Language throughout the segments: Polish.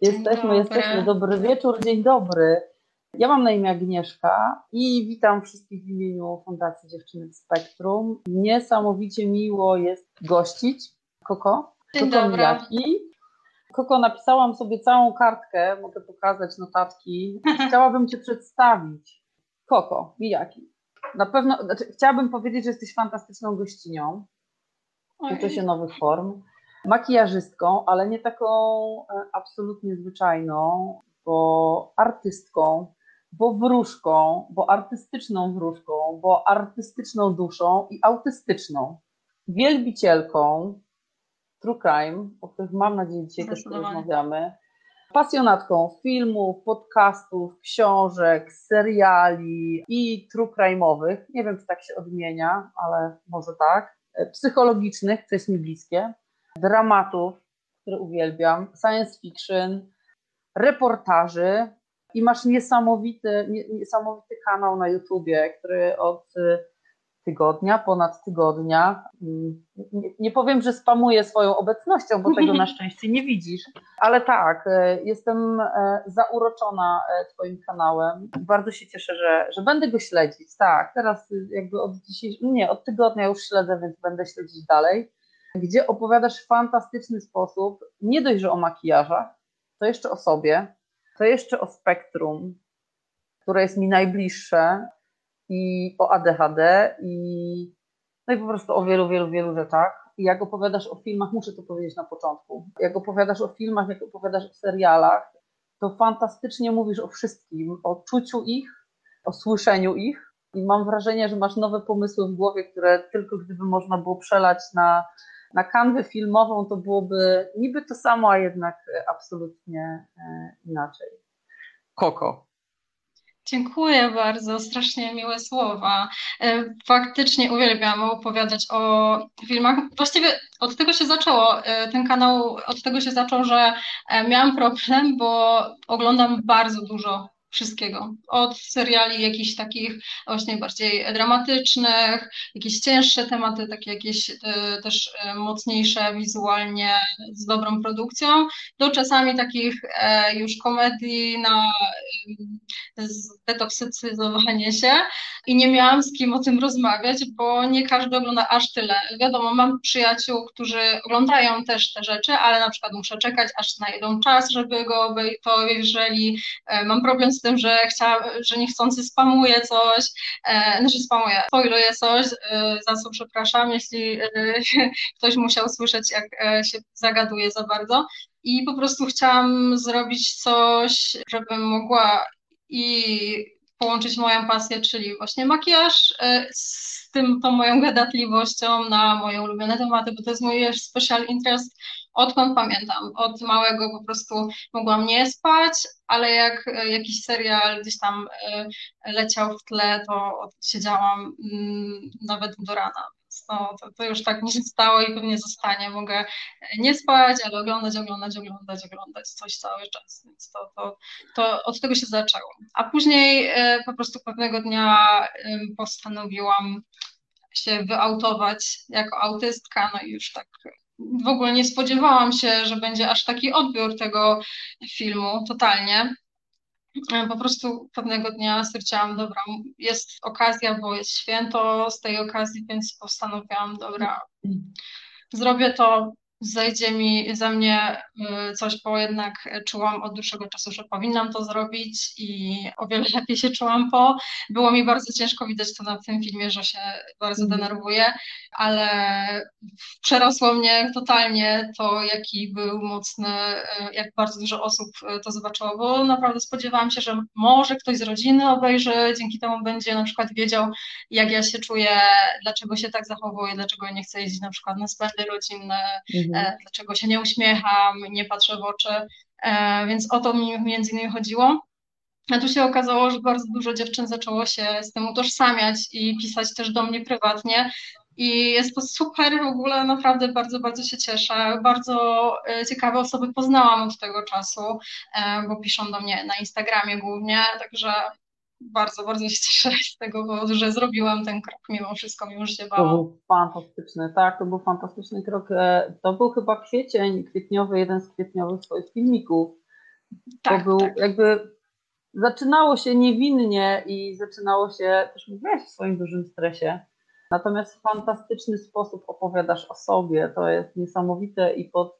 Jesteśmy, jesteśmy. Dobry wieczór, dzień dobry. Ja mam na imię Agnieszka i witam wszystkich w imieniu Fundacji Dziewczyny w Spektrum. Niesamowicie miło jest gościć Koko. Dzień Koko dobry. Koko, napisałam sobie całą kartkę, mogę pokazać notatki. Chciałabym Cię przedstawić. Koko Mijaki. Na pewno, znaczy, chciałabym powiedzieć, że jesteś fantastyczną gościnią. Uczę się nowych form makijażystką, ale nie taką e, absolutnie zwyczajną, bo artystką, bo wróżką, bo artystyczną wróżką, bo artystyczną duszą i autystyczną. Wielbicielką true crime, o których mam nadzieję dzisiaj też porozmawiamy. Pasjonatką filmów, podcastów, książek, seriali i true crime'owych. Nie wiem, czy tak się odmienia, ale może tak. E, psychologicznych, co jest mi bliskie dramatów, które uwielbiam, science fiction, reportaży i masz niesamowity, niesamowity kanał na YouTubie, który od tygodnia, ponad tygodnia, mm, nie, nie powiem, że spamuje swoją obecnością, bo tego na szczęście nie widzisz, ale tak, y, jestem y, zauroczona Twoim kanałem. Bardzo się cieszę, że, że będę go śledzić. Tak, teraz jakby od dzisiejszego, nie, od tygodnia już śledzę, więc będę śledzić dalej gdzie opowiadasz w fantastyczny sposób, nie dość, że o makijażach, to jeszcze o sobie, to jeszcze o spektrum, które jest mi najbliższe i o ADHD i no i po prostu o wielu, wielu, wielu rzeczach. I jak opowiadasz o filmach, muszę to powiedzieć na początku, jak opowiadasz o filmach, jak opowiadasz o serialach, to fantastycznie mówisz o wszystkim, o czuciu ich, o słyszeniu ich i mam wrażenie, że masz nowe pomysły w głowie, które tylko gdyby można było przelać na na kanwę filmową to byłoby niby to samo, a jednak absolutnie e, inaczej. Koko. Dziękuję bardzo, strasznie miłe słowa. E, faktycznie uwielbiam opowiadać o filmach. Właściwie od tego się zaczęło. E, ten kanał od tego się zaczął, że miałam problem, bo oglądam bardzo dużo wszystkiego. Od seriali jakichś takich właśnie bardziej dramatycznych, jakieś cięższe tematy, takie jakieś e, też e, mocniejsze wizualnie, z dobrą produkcją, do czasami takich e, już komedii na zdetoksycyzowanie się i nie miałam z kim o tym rozmawiać, bo nie każdy ogląda aż tyle. Wiadomo, mam przyjaciół, którzy oglądają też te rzeczy, ale na przykład muszę czekać, aż znajdą czas, żeby go to jeżeli mam problem z tym, że, chciała, że niechcący spamuje coś, e, znaczy spamuje, spoiluje coś, e, za co przepraszam, jeśli e, ktoś musiał słyszeć, jak e, się zagaduje za bardzo. I po prostu chciałam zrobić coś, żebym mogła i połączyć moją pasję, czyli właśnie makijaż e, z tym, tą moją gadatliwością na moje ulubione tematy, bo to jest mój special interest odkąd pamiętam. Od małego po prostu mogłam nie spać, ale jak e, jakiś serial gdzieś tam e, leciał w tle, to siedziałam mm, nawet do rana. No, to, to już tak mi się stało i pewnie zostanie. Mogę nie spać, ale oglądać, oglądać, oglądać, oglądać coś cały czas. Więc to, to, to od tego się zaczęło. A później e, po prostu pewnego dnia postanowiłam się wyautować jako autystka, no i już tak w ogóle nie spodziewałam się, że będzie aż taki odbiór tego filmu, totalnie. Po prostu pewnego dnia stwierdziłam, dobra, jest okazja, bo jest święto z tej okazji, więc postanowiłam, dobra, zrobię to, zejdzie mi ze mnie y, coś, bo jednak czułam od dłuższego czasu, że powinnam to zrobić i o wiele lepiej się czułam po. Było mi bardzo ciężko widać to na tym filmie, że się bardzo mhm. denerwuję, ale przerosło mnie totalnie to, jaki był mocny, y, jak bardzo dużo osób y, to zobaczyło, bo naprawdę spodziewałam się, że może ktoś z rodziny obejrzy, dzięki temu będzie na przykład wiedział, jak ja się czuję, dlaczego się tak zachowuję, dlaczego nie chcę jeździć na przykład na spędy rodzinne, mhm. E, dlaczego się nie uśmiecham, nie patrzę w oczy, e, więc o to mi między innymi chodziło. A tu się okazało, że bardzo dużo dziewczyn zaczęło się z tym utożsamiać i pisać też do mnie prywatnie. I jest to super, w ogóle naprawdę bardzo, bardzo się cieszę. Bardzo e, ciekawe osoby poznałam od tego czasu, bo piszą do mnie na Instagramie głównie, także bardzo, bardzo się cieszę z tego powodu, że zrobiłam ten krok mimo wszystko, mimo że się bałam. To był fantastyczny, tak, to był fantastyczny krok. E, to był chyba kwiecień, kwietniowy, jeden z kwietniowych swoich filmików. Tak, to był tak. jakby zaczynało się niewinnie i zaczynało się, też mówiłaś w swoim dużym stresie, natomiast w fantastyczny sposób opowiadasz o sobie, to jest niesamowite i pod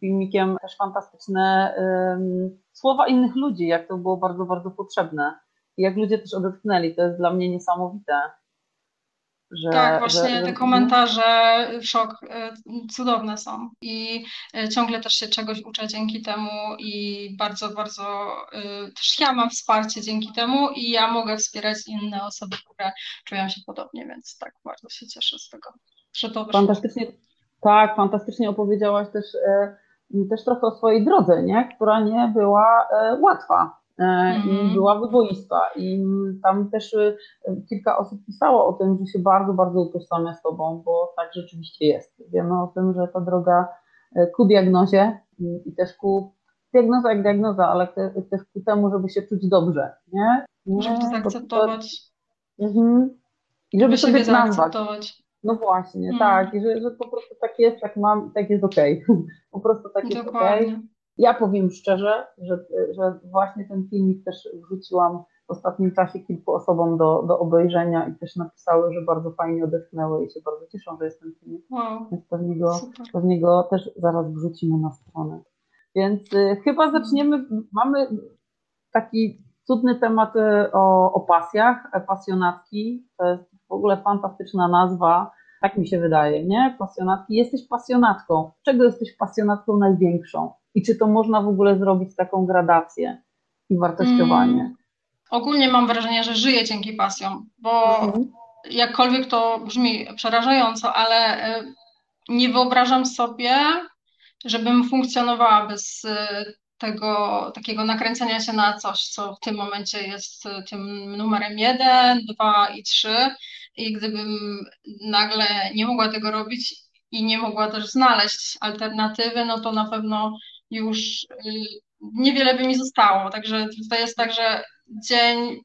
filmikiem też fantastyczne um, słowa innych ludzi, jak to było bardzo, bardzo potrzebne i jak ludzie też odetchnęli, to jest dla mnie niesamowite. Że, tak, właśnie że, te komentarze, szok, e, cudowne są i e, ciągle też się czegoś uczę dzięki temu i bardzo, bardzo e, też ja mam wsparcie dzięki temu i ja mogę wspierać inne osoby, które czują się podobnie, więc tak bardzo się cieszę z tego, że to wyszło. Fantastycznie, tak, fantastycznie opowiedziałaś też, też trochę o swojej drodze, nie? która nie była łatwa i mhm. była wyboista. I tam też y, kilka osób pisało o tym, że się bardzo, bardzo utożsamia z Tobą, bo tak rzeczywiście jest. Wiemy o tym, że ta droga y, ku diagnozie i też ku diagnoza jak diagnoza, ale też ku temu, żeby się czuć dobrze, nie? nie żeby to zaakceptować. To... Mhm. I żeby sobie zaakceptować. No właśnie, mhm. tak. I że, że po prostu tak jest, tak mam, tak jest okej. Okay. po prostu tak jest okej. Okay. Ja powiem szczerze, że, że właśnie ten filmik też wrzuciłam w ostatnim czasie kilku osobom do, do obejrzenia i też napisały, że bardzo fajnie odetchnęły i się bardzo cieszą, że jest ten filmik. Wow. Więc pewnie go, pewnie go też zaraz wrzucimy na stronę. Więc y, chyba zaczniemy, mamy taki cudny temat y, o, o pasjach, e, pasjonatki. To jest w ogóle fantastyczna nazwa. Tak mi się wydaje, nie? Pasjonatki. Jesteś pasjonatką. Czego jesteś pasjonatką największą? I czy to można w ogóle zrobić taką gradację i wartościowanie? Mm. Ogólnie mam wrażenie, że żyję dzięki pasjom, bo mhm. jakkolwiek to brzmi przerażająco, ale e, nie wyobrażam sobie, żebym funkcjonowała bez e, tego takiego nakręcenia się na coś, co w tym momencie jest e, tym numerem jeden, dwa i trzy. I gdybym nagle nie mogła tego robić i nie mogła też znaleźć alternatywy, no to na pewno już y, niewiele by mi zostało. Także tutaj jest tak, że dzień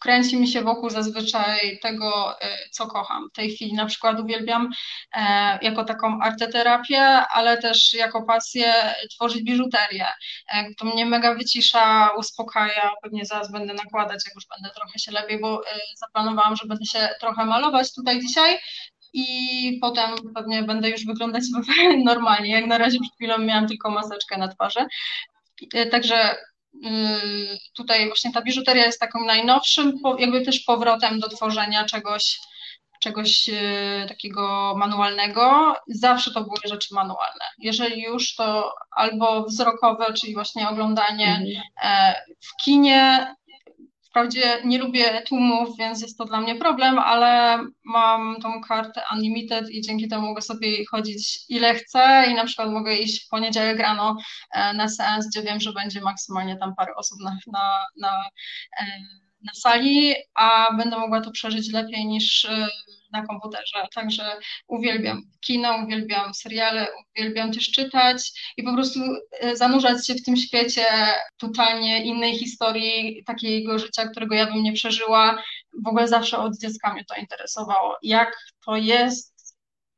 kręci mi się wokół zazwyczaj tego, y, co kocham. W tej chwili na przykład uwielbiam e, jako taką arteterapię, ale też jako pasję tworzyć biżuterię. E, to mnie mega wycisza, uspokaja. Pewnie zaraz będę nakładać, jak już będę trochę się lepiej, bo e, zaplanowałam, że będę się trochę malować tutaj dzisiaj, i potem pewnie będę już wyglądać normalnie. Jak na razie przed chwilą miałam tylko maseczkę na twarzy. E, także y, tutaj właśnie ta biżuteria jest takim najnowszym, jakby też powrotem do tworzenia czegoś, czegoś y, takiego manualnego. Zawsze to były rzeczy manualne. Jeżeli już, to albo wzrokowe, czyli właśnie oglądanie mhm. E, w kinie, Wprawdzie nie lubię tłumów, więc jest to dla mnie problem, ale mam tą kartę Unlimited i dzięki temu mogę sobie chodzić ile chcę i na przykład mogę iść w poniedziałek rano e, na seans, gdzie wiem, że będzie maksymalnie tam parę osób na, na, na, e, na sali, a będę mogła to przeżyć lepiej niż e, na komputerze. Także uwielbiam kino, uwielbiam seriale, uwielbiam też czytać i po prostu e, zanurzać się w tym świecie totalnie innej historii, takiego życia, którego ja bym nie przeżyła. W ogóle zawsze od dziecka mnie to interesowało. Jak to jest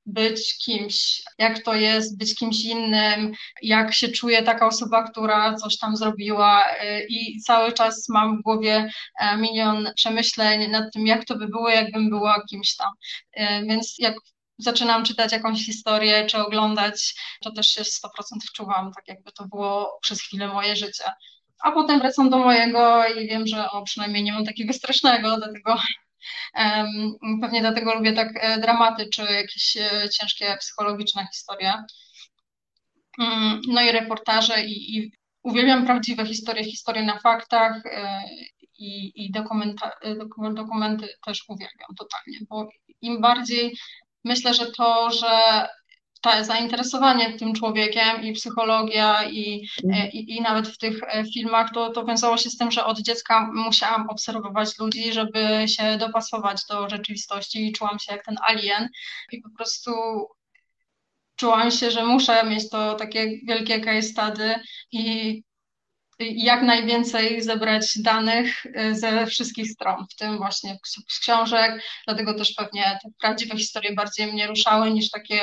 być kimś, jak to jest być kimś innym, jak się czuje taka osoba, która coś tam zrobiła y, i cały czas mam w głowie e, milion przemyśleń nad tym, jak to by było, jakbym była kimś tam. Y, więc jak zaczynam czytać jakąś historię czy oglądać, to też się 100% wczuwam, tak jakby to było przez chwilę moje życie. A potem wracam do mojego i wiem, że o, przynajmniej nie mam takiego strasznego, dlatego Pewnie dlatego lubię tak e, dramaty czy jakieś e, ciężkie psychologiczne historie. Mm, no i reportaże i, i uwielbiam prawdziwe historie, historie na faktach e, i, i dokumenta, dokumenty też uwielbiam totalnie, bo im bardziej myślę, że to, że zainteresowanie tym człowiekiem i psychologia i, mhm. i, i, nawet w tych e, filmach to, to wiązało się z tym, że od dziecka musiałam obserwować ludzi, żeby się dopasować do rzeczywistości i czułam się jak ten alien i po prostu czułam się, że muszę mieć to takie wielkie case study i jak najwięcej zebrać danych y, ze wszystkich stron, w tym właśnie z książek, dlatego też pewnie te prawdziwe historie bardziej mnie ruszały niż takie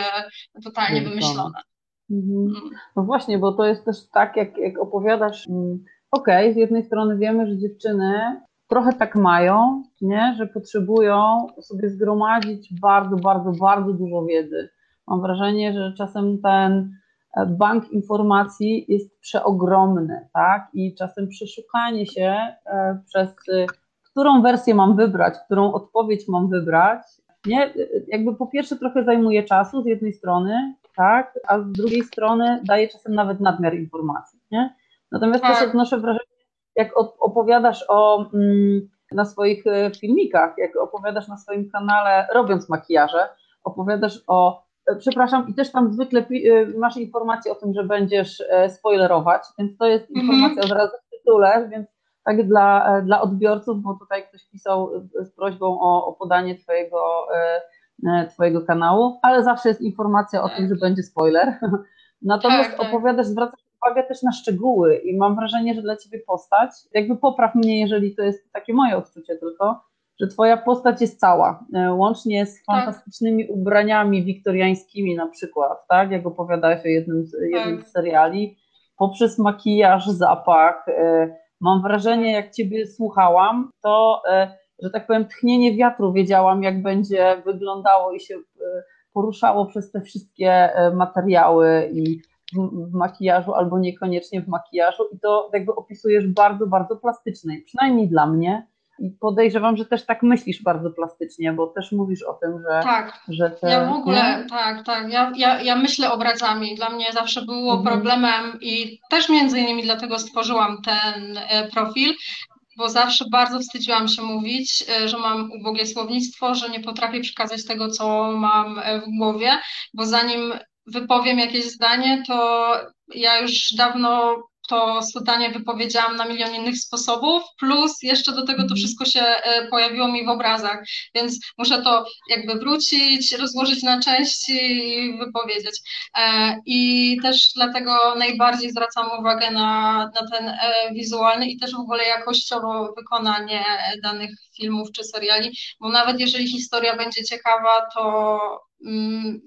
totalnie wymyślone. Mhm. Mm. No właśnie, bo to jest też tak, jak, jak opowiadasz, mm, okej, okay, z jednej strony wiemy, że dziewczyny trochę tak mają, nie? że potrzebują sobie zgromadzić bardzo, bardzo, bardzo dużo wiedzy. Mam wrażenie, że czasem ten bank informacji jest przeogromny, tak? I czasem przeszukanie się e, przez e, którą wersję mam wybrać, którą odpowiedź mam wybrać, nie? Jakby po pierwsze trochę zajmuje czasu z jednej strony, tak? A z drugiej strony daje czasem nawet nadmiar informacji, nie? Natomiast tak. też odnoszę wrażenie, jak opowiadasz o, mm, na swoich e, filmikach, jak opowiadasz na swoim kanale, robiąc makijaże, opowiadasz o, e, przepraszam, i też tam zwykle e, masz informację o tym, że będziesz spoilerować, więc to jest mhm. informacja od razu w tytule, więc tak dla, dla odbiorców, bo tutaj ktoś pisał z prośbą o, o podanie twojego, twojego kanału, ale zawsze jest informacja o tym, że będzie spoiler. Natomiast tak, tak. opowiadasz, zwracasz uwagę też na szczegóły i mam wrażenie, że dla ciebie postać, jakby popraw mnie, jeżeli to jest takie moje odczucie tylko, że twoja postać jest cała, e, łącznie z tak. fantastycznymi tak. ubraniami wiktoriańskimi na przykład, tak, jak opowiadałeś o jednym, z, jednym tak. z seriali, poprzez makijaż, zapach. E, mam wrażenie, jak ciebie słuchałam, to, e, że tak powiem, tchnienie wiatru wiedziałam, jak będzie wyglądało i się poruszało przez te wszystkie materiały i w makijażu albo niekoniecznie w makijażu i to jakby opisujesz bardzo, bardzo plastycznie, przynajmniej dla mnie. I podejrzewam, że też tak myślisz bardzo plastycznie, bo też mówisz o tym, że. Tak. Że te, ja w ogóle, nie? tak, tak. Ja, ja, ja myślę obrazami. Dla mnie zawsze było mhm. problemem i też między innymi dlatego stworzyłam ten e, profil, bo zawsze bardzo wstydziłam się mówić, e, że mam ubogie słownictwo, że nie potrafię przekazać tego, co mam e, w głowie, bo zanim wypowiem jakieś zdanie, to ja już dawno to zdanie wypowiedziałam na milion innych sposobów, plus jeszcze do tego to mhm. wszystko się e, pojawiło mi w obrazach, więc muszę to jakby wrócić, rozłożyć na części i wypowiedzieć. E, I też dlatego najbardziej zwracam uwagę na, na ten e, wizualny i też w ogóle jakościowo wykonanie danych filmów czy seriali, bo nawet jeżeli historia będzie ciekawa, to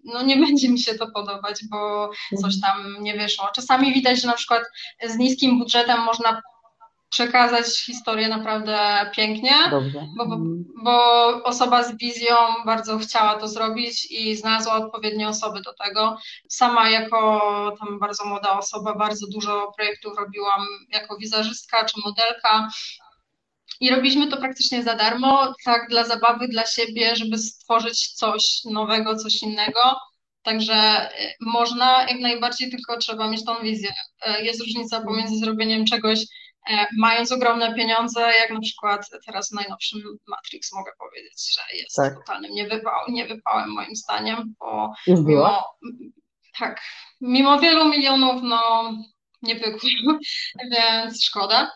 no nie będzie mi się to podobać, bo coś tam nie wyszło. Czasami widać, że na przykład z niskim budżetem można przekazać historię naprawdę pięknie, bo, bo, mhm. bo, osoba z wizją bardzo chciała to zrobić i znalazła odpowiednie osoby do tego. Sama jako tam bardzo młoda osoba bardzo dużo projektów robiłam jako wizerzystka czy modelka, i robiliśmy to praktycznie za darmo, tak dla zabawy, dla siebie, żeby stworzyć coś nowego, coś innego. Także y, można jak najbardziej, tylko trzeba mieć tą wizję. Y, jest różnica pomiędzy zrobieniem czegoś, y, mając ogromne pieniądze, jak na przykład teraz w najnowszym Matrix mogę powiedzieć, że jest tak. totalnym niewypał, niewypałem moim zdaniem, bo Już mimo, tak, mimo wielu milionów, no nie pykło, więc szkoda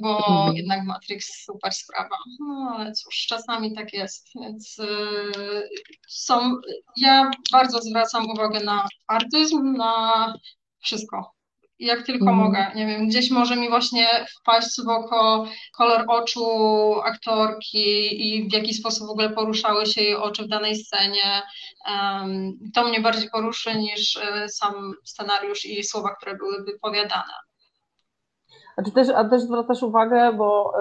bo mhm. jednak Matrix super sprawa. No ale cóż, czasami tak jest, więc yy, są, ja bardzo zwracam uwagę na artyzm, na wszystko. Jak tylko mhm. mogę, nie wiem, gdzieś może mi właśnie wpaść w oko kolor oczu aktorki i w jaki sposób w ogóle poruszały się jej oczy w danej scenie. Um, to mnie bardziej poruszy niż y, sam scenariusz i słowa, które były wypowiadane. Znaczy też, a też zwracasz uwagę, bo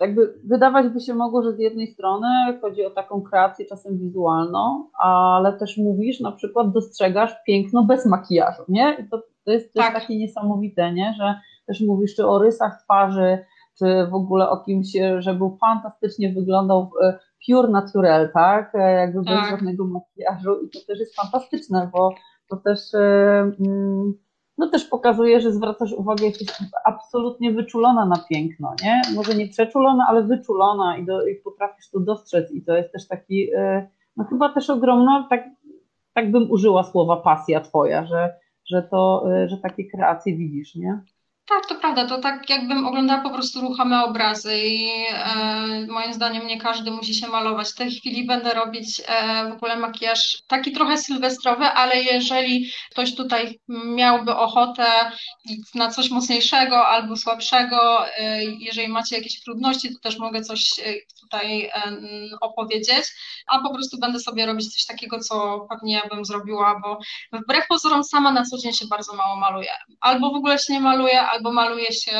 jakby wydawać by się mogło, że z jednej strony chodzi o taką kreację czasem wizualną, ale też mówisz, na przykład dostrzegasz piękno bez makijażu, nie? I to, to jest, to tak. takie niesamowite, nie? Że też mówisz czy o rysach twarzy, czy w ogóle o kimś, że był fantastycznie wyglądał e, pure naturel, tak? E, jakby tak. bez żadnego makijażu i to też jest fantastyczne, bo to też... Mm, no też pokazuje, że zwracasz uwagę, jesteś absolutnie wyczulona na piękno, nie? Może nie przeczulona, ale wyczulona i, do, i potrafisz to dostrzec i to jest też taki, e, no chyba też ogromna, tak, tak bym użyła słowa pasja twoja, że, że to, e, że takie kreacje widzisz, nie? Tak, to prawda. To tak jakbym oglądała po prostu ruchome obrazy i e, moim zdaniem nie każdy musi się malować. W tej chwili będę robić e, w ogóle makijaż taki trochę sylwestrowy, ale jeżeli ktoś tutaj miałby ochotę na coś mocniejszego albo słabszego, e, jeżeli macie jakieś trudności, to też mogę coś e, tutaj e, opowiedzieć, a po prostu będę sobie robić coś takiego, co pewnie ja bym zrobiła, bo wbrew pozorom sama na co dzień się bardzo mało maluję. Albo w ogóle się nie maluję, albo maluje się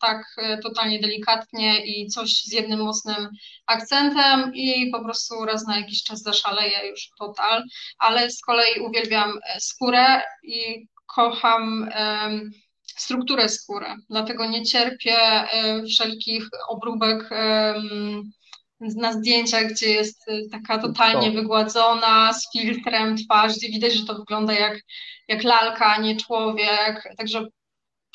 tak e, totalnie delikatnie i coś z jednym mocnym akcentem i po prostu raz na jakiś czas zaszaleję już total, ale z kolei uwielbiam e, skórę i kocham strukturę skóry, dlatego nie cierpię um, wszelkich obróbek na zdjęciach, gdzie jest taka totalnie wygładzona, z filtrem twarz, gdzie widać, że to wygląda jak, jak lalka, a nie człowiek. Także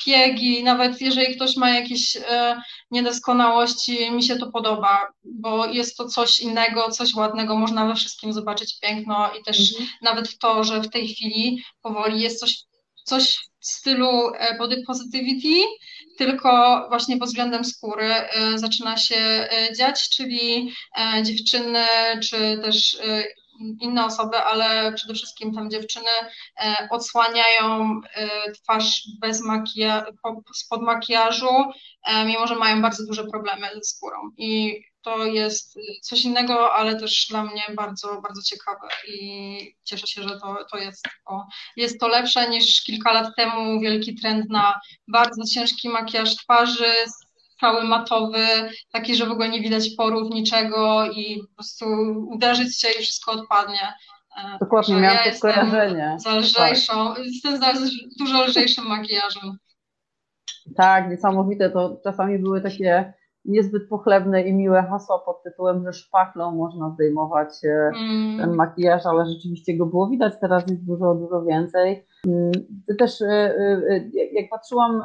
piegi, nawet jeżeli ktoś ma jakieś e, niedoskonałości, mi się to podoba, bo jest to coś innego, coś ładnego, można we wszystkim zobaczyć piękno i też mhm. nawet to, że w tej chwili powoli jest coś, coś w stylu e, body positivity, tylko właśnie pod względem skóry e, zaczyna się dziać, czyli dziewczyny czy też inne osoby, ale przede wszystkim tam dziewczyny e, odsłaniają e, twarz bez makija spod makijażu, e, mimo że mają bardzo duże problemy ze skórą. I to jest coś innego, ale też dla mnie bardzo, bardzo ciekawe i cieszę się, że to, to jest, jest to lepsze niż kilka lat temu wielki trend na bardzo ciężki makijaż twarzy cały matowy, taki, że w ogóle nie widać porów, niczego i po prostu uderzyć się i wszystko odpadnie. E, Dokładnie, miałam ja to skojarzenie. Za lżejszą, tak. Jestem za dużo lżejszym makijażem. Tak, niesamowite. To czasami były takie niezbyt pochlebne i miłe hasła pod tytułem, że szpachlą można zdejmować e, mm. ten makijaż, ale rzeczywiście go było widać, teraz jest dużo, dużo więcej. Mm, też e, jak patrzyłam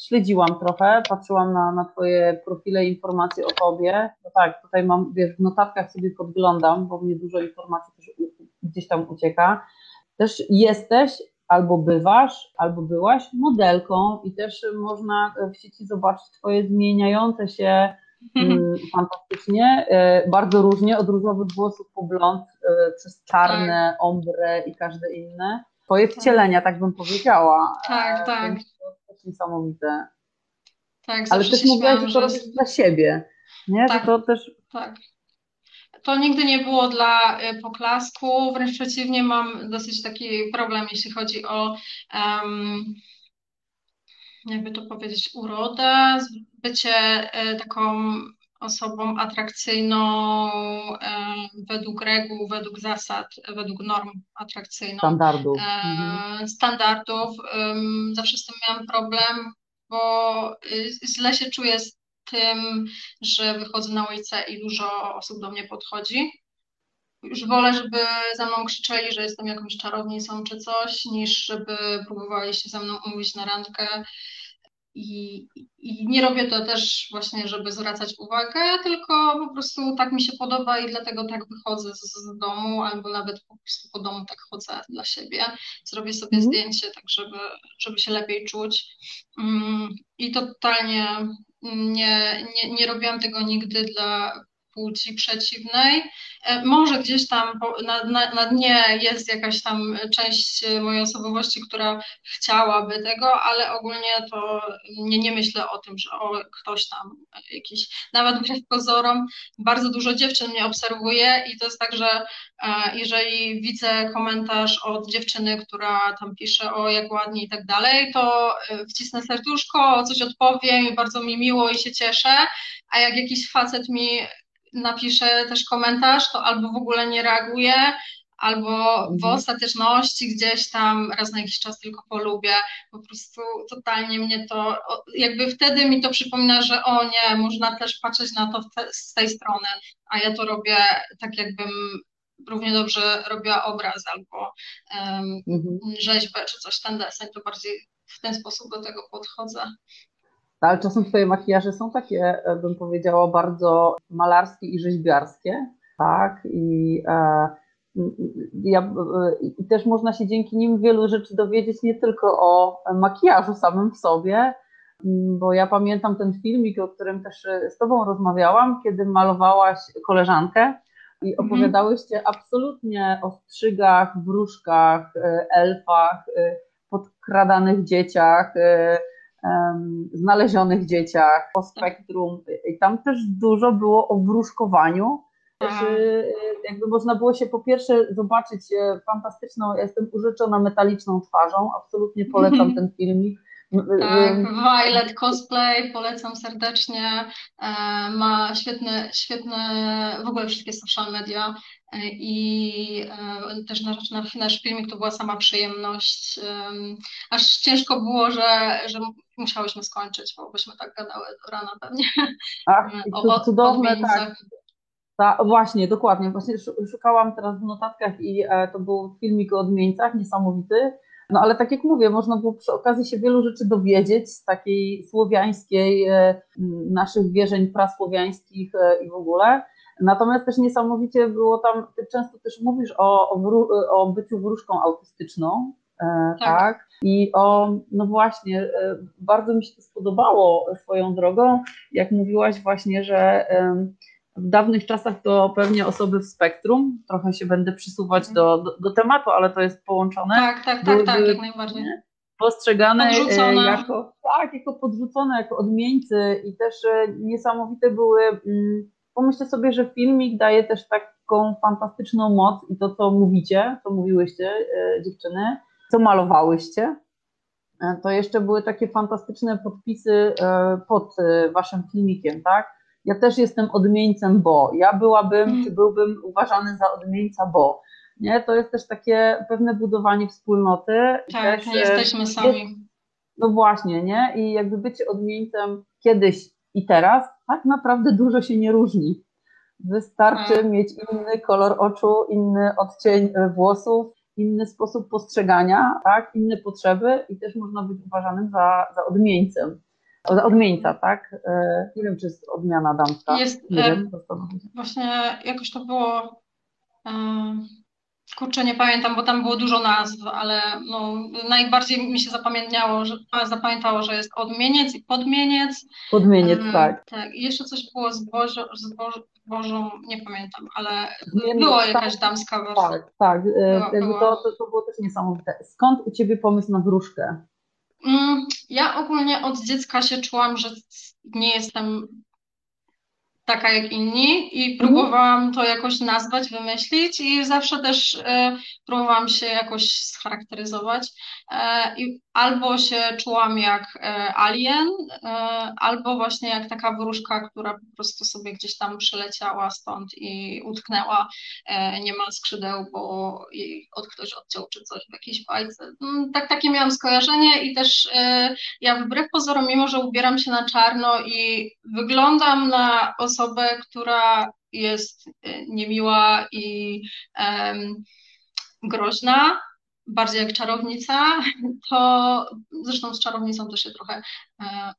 śledziłam trochę, patrzyłam na, na Twoje profile, informacje o Tobie. No tak, tutaj mam, wiesz, w notatkach sobie podglądam, bo mnie dużo informacji też gdzieś tam ucieka. Też jesteś albo bywasz, albo byłaś modelką i też można w sieci zobaczyć Twoje zmieniające się mm, fantastycznie, e, bardzo różnie, od różowych włosów po blond, e, przez czarne, tak. ombre i każde inne. Twoje tak. wcielenia, tak bym powiedziała. Tak, e, niesamowite. Tak, Ale też mówiłaś, że to robisz dla siebie, nie? Tak, to też... tak. To nigdy nie było dla y, poklasku, wręcz przeciwnie, mam dosyć taki problem, jeśli chodzi o um, jakby to powiedzieć, urodę, bycie y, taką osobą atrakcyjną według reguł, według zasad, według norm atrakcyjnych. Standardów. Mhm. Standardów. Zawsze z tym miałam problem, bo y, źle się czuję z tym, że wychodzę na ulicę i dużo osób do mnie podchodzi. Już wolę, żeby za mną krzyczeli, że jestem jakąś czarownicą czy coś, niż żeby próbowali się ze mną umówić na randkę i, I, nie robię to też właśnie, żeby zwracać uwagę, tylko po prostu tak mi się podoba i dlatego tak wychodzę z, z domu, albo nawet po prostu po domu tak chodzę dla siebie. Zrobię sobie mm. zdjęcie, tak żeby, żeby się lepiej czuć. Mm, I totalnie nie, nie, nie robiłam tego nigdy dla płci przeciwnej. E, może gdzieś tam na, na, na, dnie jest jakaś tam część mojej osobowości, która chciałaby tego, ale ogólnie to nie, nie myślę o tym, że o, ktoś tam jakiś, nawet wbrew pozorom, bardzo dużo dziewczyn mnie obserwuje i to jest tak, że e, jeżeli widzę komentarz od dziewczyny, która tam pisze o jak ładnie i tak dalej, to e, wcisnę serduszko, coś odpowiem i bardzo mi miło i się cieszę, a jak jakiś facet mi napiszę też komentarz, to albo w ogóle nie reaguję, albo w mhm. ostateczności gdzieś tam raz na jakiś czas tylko polubię. Po prostu totalnie mnie to, jakby wtedy mi to przypomina, że o nie, można też patrzeć na to te, z tej strony, a ja to robię tak jakbym równie dobrze robiła obraz albo um, mhm. rzeźbę czy coś, ten deseń, to bardziej w ten sposób do tego podchodzę. No, ale czasem twoje makijaże są takie, e, bym powiedziała, bardzo malarskie i rzeźbiarskie, tak? I e, ja, e, i też można się dzięki nim wielu rzeczy dowiedzieć, nie tylko o makijażu samym w sobie, bo ja pamiętam ten filmik, o którym też e, z Tobą rozmawiałam, kiedy malowałaś koleżankę i mhm. opowiadałyście absolutnie o strzygach, wróżkach, elfach, podkradanych dzieciach, znalezionych dzieciach, o spektrum. I tam też dużo było o wróżkowaniu. Też, y, jakby można było się po pierwsze zobaczyć e, fantastyczną, ja jestem użyczona metaliczną twarzą, absolutnie polecam ten filmik. Tak, Violet Cosplay, polecam serdecznie. E, ma świetne, świetne, w ogóle wszystkie social media e, i też nasz, nasz filmik to była sama przyjemność. Aż ciężko było, że, że musiałyśmy skończyć, bo byśmy tak gadały do rana pewnie. Ach, o, cudowne, tak. Ta, właśnie, dokładnie. Właśnie szukałam teraz w notatkach i e, to był filmik o odmieńcach, niesamowity. No ale tak jak mówię, można było przy okazji się wielu rzeczy dowiedzieć z takiej słowiańskiej, e, naszych wierzeń prasłowiańskich e, i w ogóle. Natomiast też niesamowicie było tam, ty często też mówisz o, o, wró, o byciu wróżką autystyczną, tak. tak. I o, no właśnie, bardzo mi się to spodobało swoją drogą, jak mówiłaś właśnie, że w dawnych czasach to pewnie osoby w spektrum, trochę się będę przysuwać do, do, do tematu, ale to jest połączone. Tak, tak, tak, tak, jak najbardziej. Postrzegane e, podrzucone. jako, tak, jako podrzucone, jako odmieńcy i też e, niesamowite były, mm, pomyślcie sobie, że filmik daje też taką fantastyczną moc i to, co mówicie, co mówiłyście e, dziewczyny, co malowałyście, to jeszcze były takie fantastyczne podpisy pod waszym filmikiem, tak? Ja też jestem odmieńcem, bo ja byłabym, mm. czy byłbym uważany za odmieńca, bo. Nie? To jest też takie pewne budowanie wspólnoty. Tak, też, nie jesteśmy sami. Jest, no właśnie, nie? I jakby bycie odmieńcem kiedyś i teraz tak naprawdę dużo się nie różni. Wystarczy tak. mieć inny kolor oczu, inny odcień e, włosów, inny sposób postrzegania, tak? inne potrzeby i też można być uważanym za, za odmieńcem. Odmieńca, tak? E, nie wiem, czy jest odmiana damska. Jest, nie wiem, właśnie jakoś to było, kurczę, nie pamiętam, bo tam było dużo nazw, ale no, najbardziej mi się zapamiętało, że, zapamiętało, że jest odmieniec i podmieniec. Podmieniec, tak. Tak, i jeszcze coś było z, Bożo, z Bożo, Bożą, nie pamiętam, ale nie, była no, jakaś damska wersja. Tak, tak, e, była, to, to, to było też niesamowite. Skąd u Ciebie pomysł na wróżkę? Mm, ja ogólnie od dziecka się czułam, że nie jestem taka jak inni i mhm. próbowałam to jakoś nazwać, wymyślić i zawsze też e, próbowałam się jakoś scharakteryzować. E, I albo się czułam jak e, alien, e, albo właśnie jak taka wróżka, która po prostu sobie gdzieś tam przyleciała stąd i utknęła, e, nie ma skrzydeł, bo jej od ktoś odciął czy coś w jakiejś bajce. Mm, tak, takie miałam skojarzenie i też ja wbrew pozorom, mimo że ubieram się na czarno i wyglądam na osobę, która jest niemiła i um, groźna, bardziej jak czarownica, to zresztą z czarownicą też się trochę e.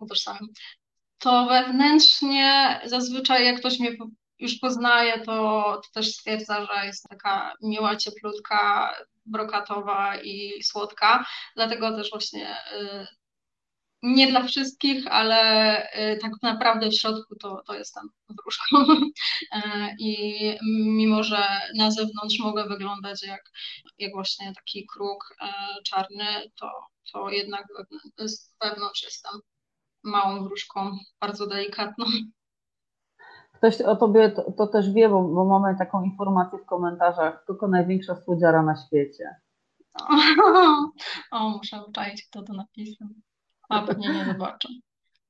To wewnętrznie zazwyczaj jak ktoś mnie już poznaje, to, to też stwierdza, że jest taka miła, cieplutka, brokatowa i słodka. Dlatego też właśnie e, nie dla wszystkich, ale y, tak naprawdę w środku to, to jestem wróżką. E, I mimo, że na zewnątrz mogę wyglądać jak, jak właśnie taki kruk e, czarny, to, to jednak z wewnątrz jestem małą wróżką, bardzo delikatną. Ktoś o tobie to, to też wie, bo, bo, mamy taką informację w komentarzach, tylko największa słodziara na świecie. O, muszę uczaić, kto to napisał. A pewnie nie zobaczę.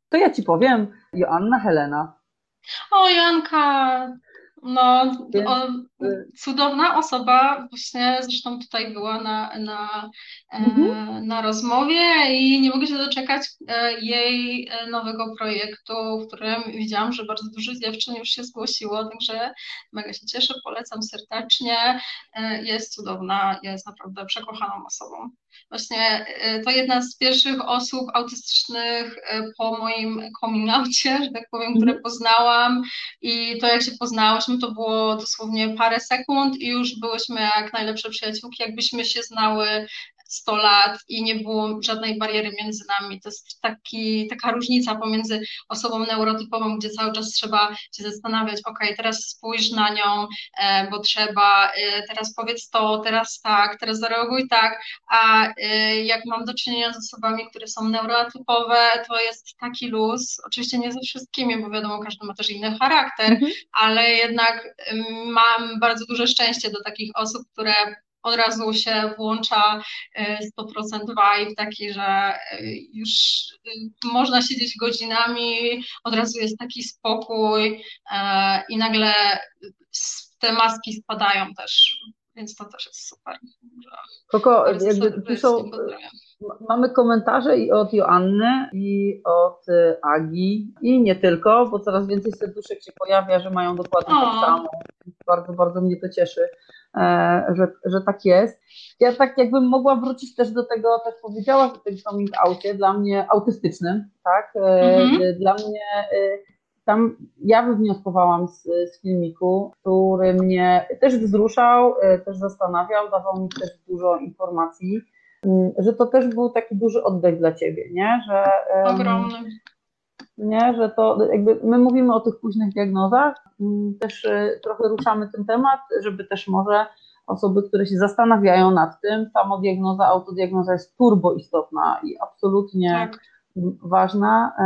To ja ci powiem, Joanna Helena. O, Janka, no, o, cudowna osoba, właśnie zresztą tutaj była na, na, e, mhm. na rozmowie i nie mogę się doczekać e, jej e, nowego projektu, w którym widziałam, że bardzo dużo dziewczyn już się zgłosiło, także mega się cieszę, polecam serdecznie. Jest cudowna, jest naprawdę przekochaną osobą. Właśnie to jedna z pierwszych osób autystycznych po moim coming outie, że tak powiem, które mhm. poznałam i to jak się poznałyśmy, to było dosłownie parę sekund i już byłyśmy jak najlepsze przyjaciółki, jakbyśmy się znały 100 lat i nie było żadnej bariery między nami. To jest taki, taka różnica pomiędzy osobą neurotypową, gdzie cały czas trzeba się zastanawiać, ok, teraz spójrz na nią, e, bo trzeba, e, teraz powiedz to, teraz tak, teraz zareaguj tak, a e, jak mam do czynienia z osobami, które są neurotypowe, to jest taki luz, oczywiście nie ze wszystkimi, bo wiadomo, każdy ma też inny charakter, mhm. ale jednak mam bardzo duże szczęście do takich osób, które od razu się włącza 100% e, vibe taki, że e, już e, można siedzieć godzinami, od razu jest taki spokój i nagle te maski spadają też, więc to też jest super. Koko, jakby piszą, mamy komentarze i od Joanny, i od Agi, i nie tylko, bo coraz więcej serduszek się pojawia, że mają dokładnie tak samo. Bardzo, bardzo mnie to cieszy. E, że, że tak jest. Ja tak jakbym mogła wrócić też do tego, tak powiedziałaś o tym coming outie, dla mnie autystycznym, tak? E, mhm. Dla mnie e, tam ja wywnioskowałam z, z filmiku, który mnie też wzruszał, też zastanawiał, dawał mi też dużo informacji, mm, że to też był taki duży oddech dla ciebie, nie? Że, Ogromny nie, że to jakby my mówimy o tych późnych diagnozach, mm, też y, trochę ruszamy ten temat, żeby też może osoby, które się zastanawiają nad tym, samodiagnoza, autodiagnoza jest turbo istotna i absolutnie tak. ważna, e,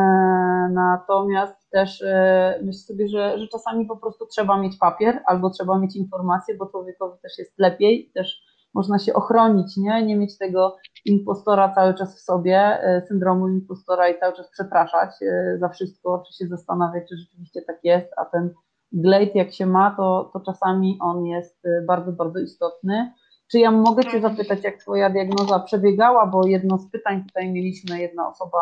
natomiast też e, myślę sobie, że, że czasami po prostu trzeba mieć papier albo trzeba mieć informacje, bo człowiekowi też jest lepiej, też można się ochronić, nie? Nie mieć tego impostora cały czas w sobie, e, syndromu impostora i cały czas przepraszać e, za wszystko, czy się zastanawiać, czy rzeczywiście tak jest, a ten glejt jak się ma, to, to czasami on jest e, bardzo, bardzo istotny. Czy ja mogę Cię zapytać, jak Twoja diagnoza przebiegała, bo jedno z pytań tutaj mieliśmy, jedna osoba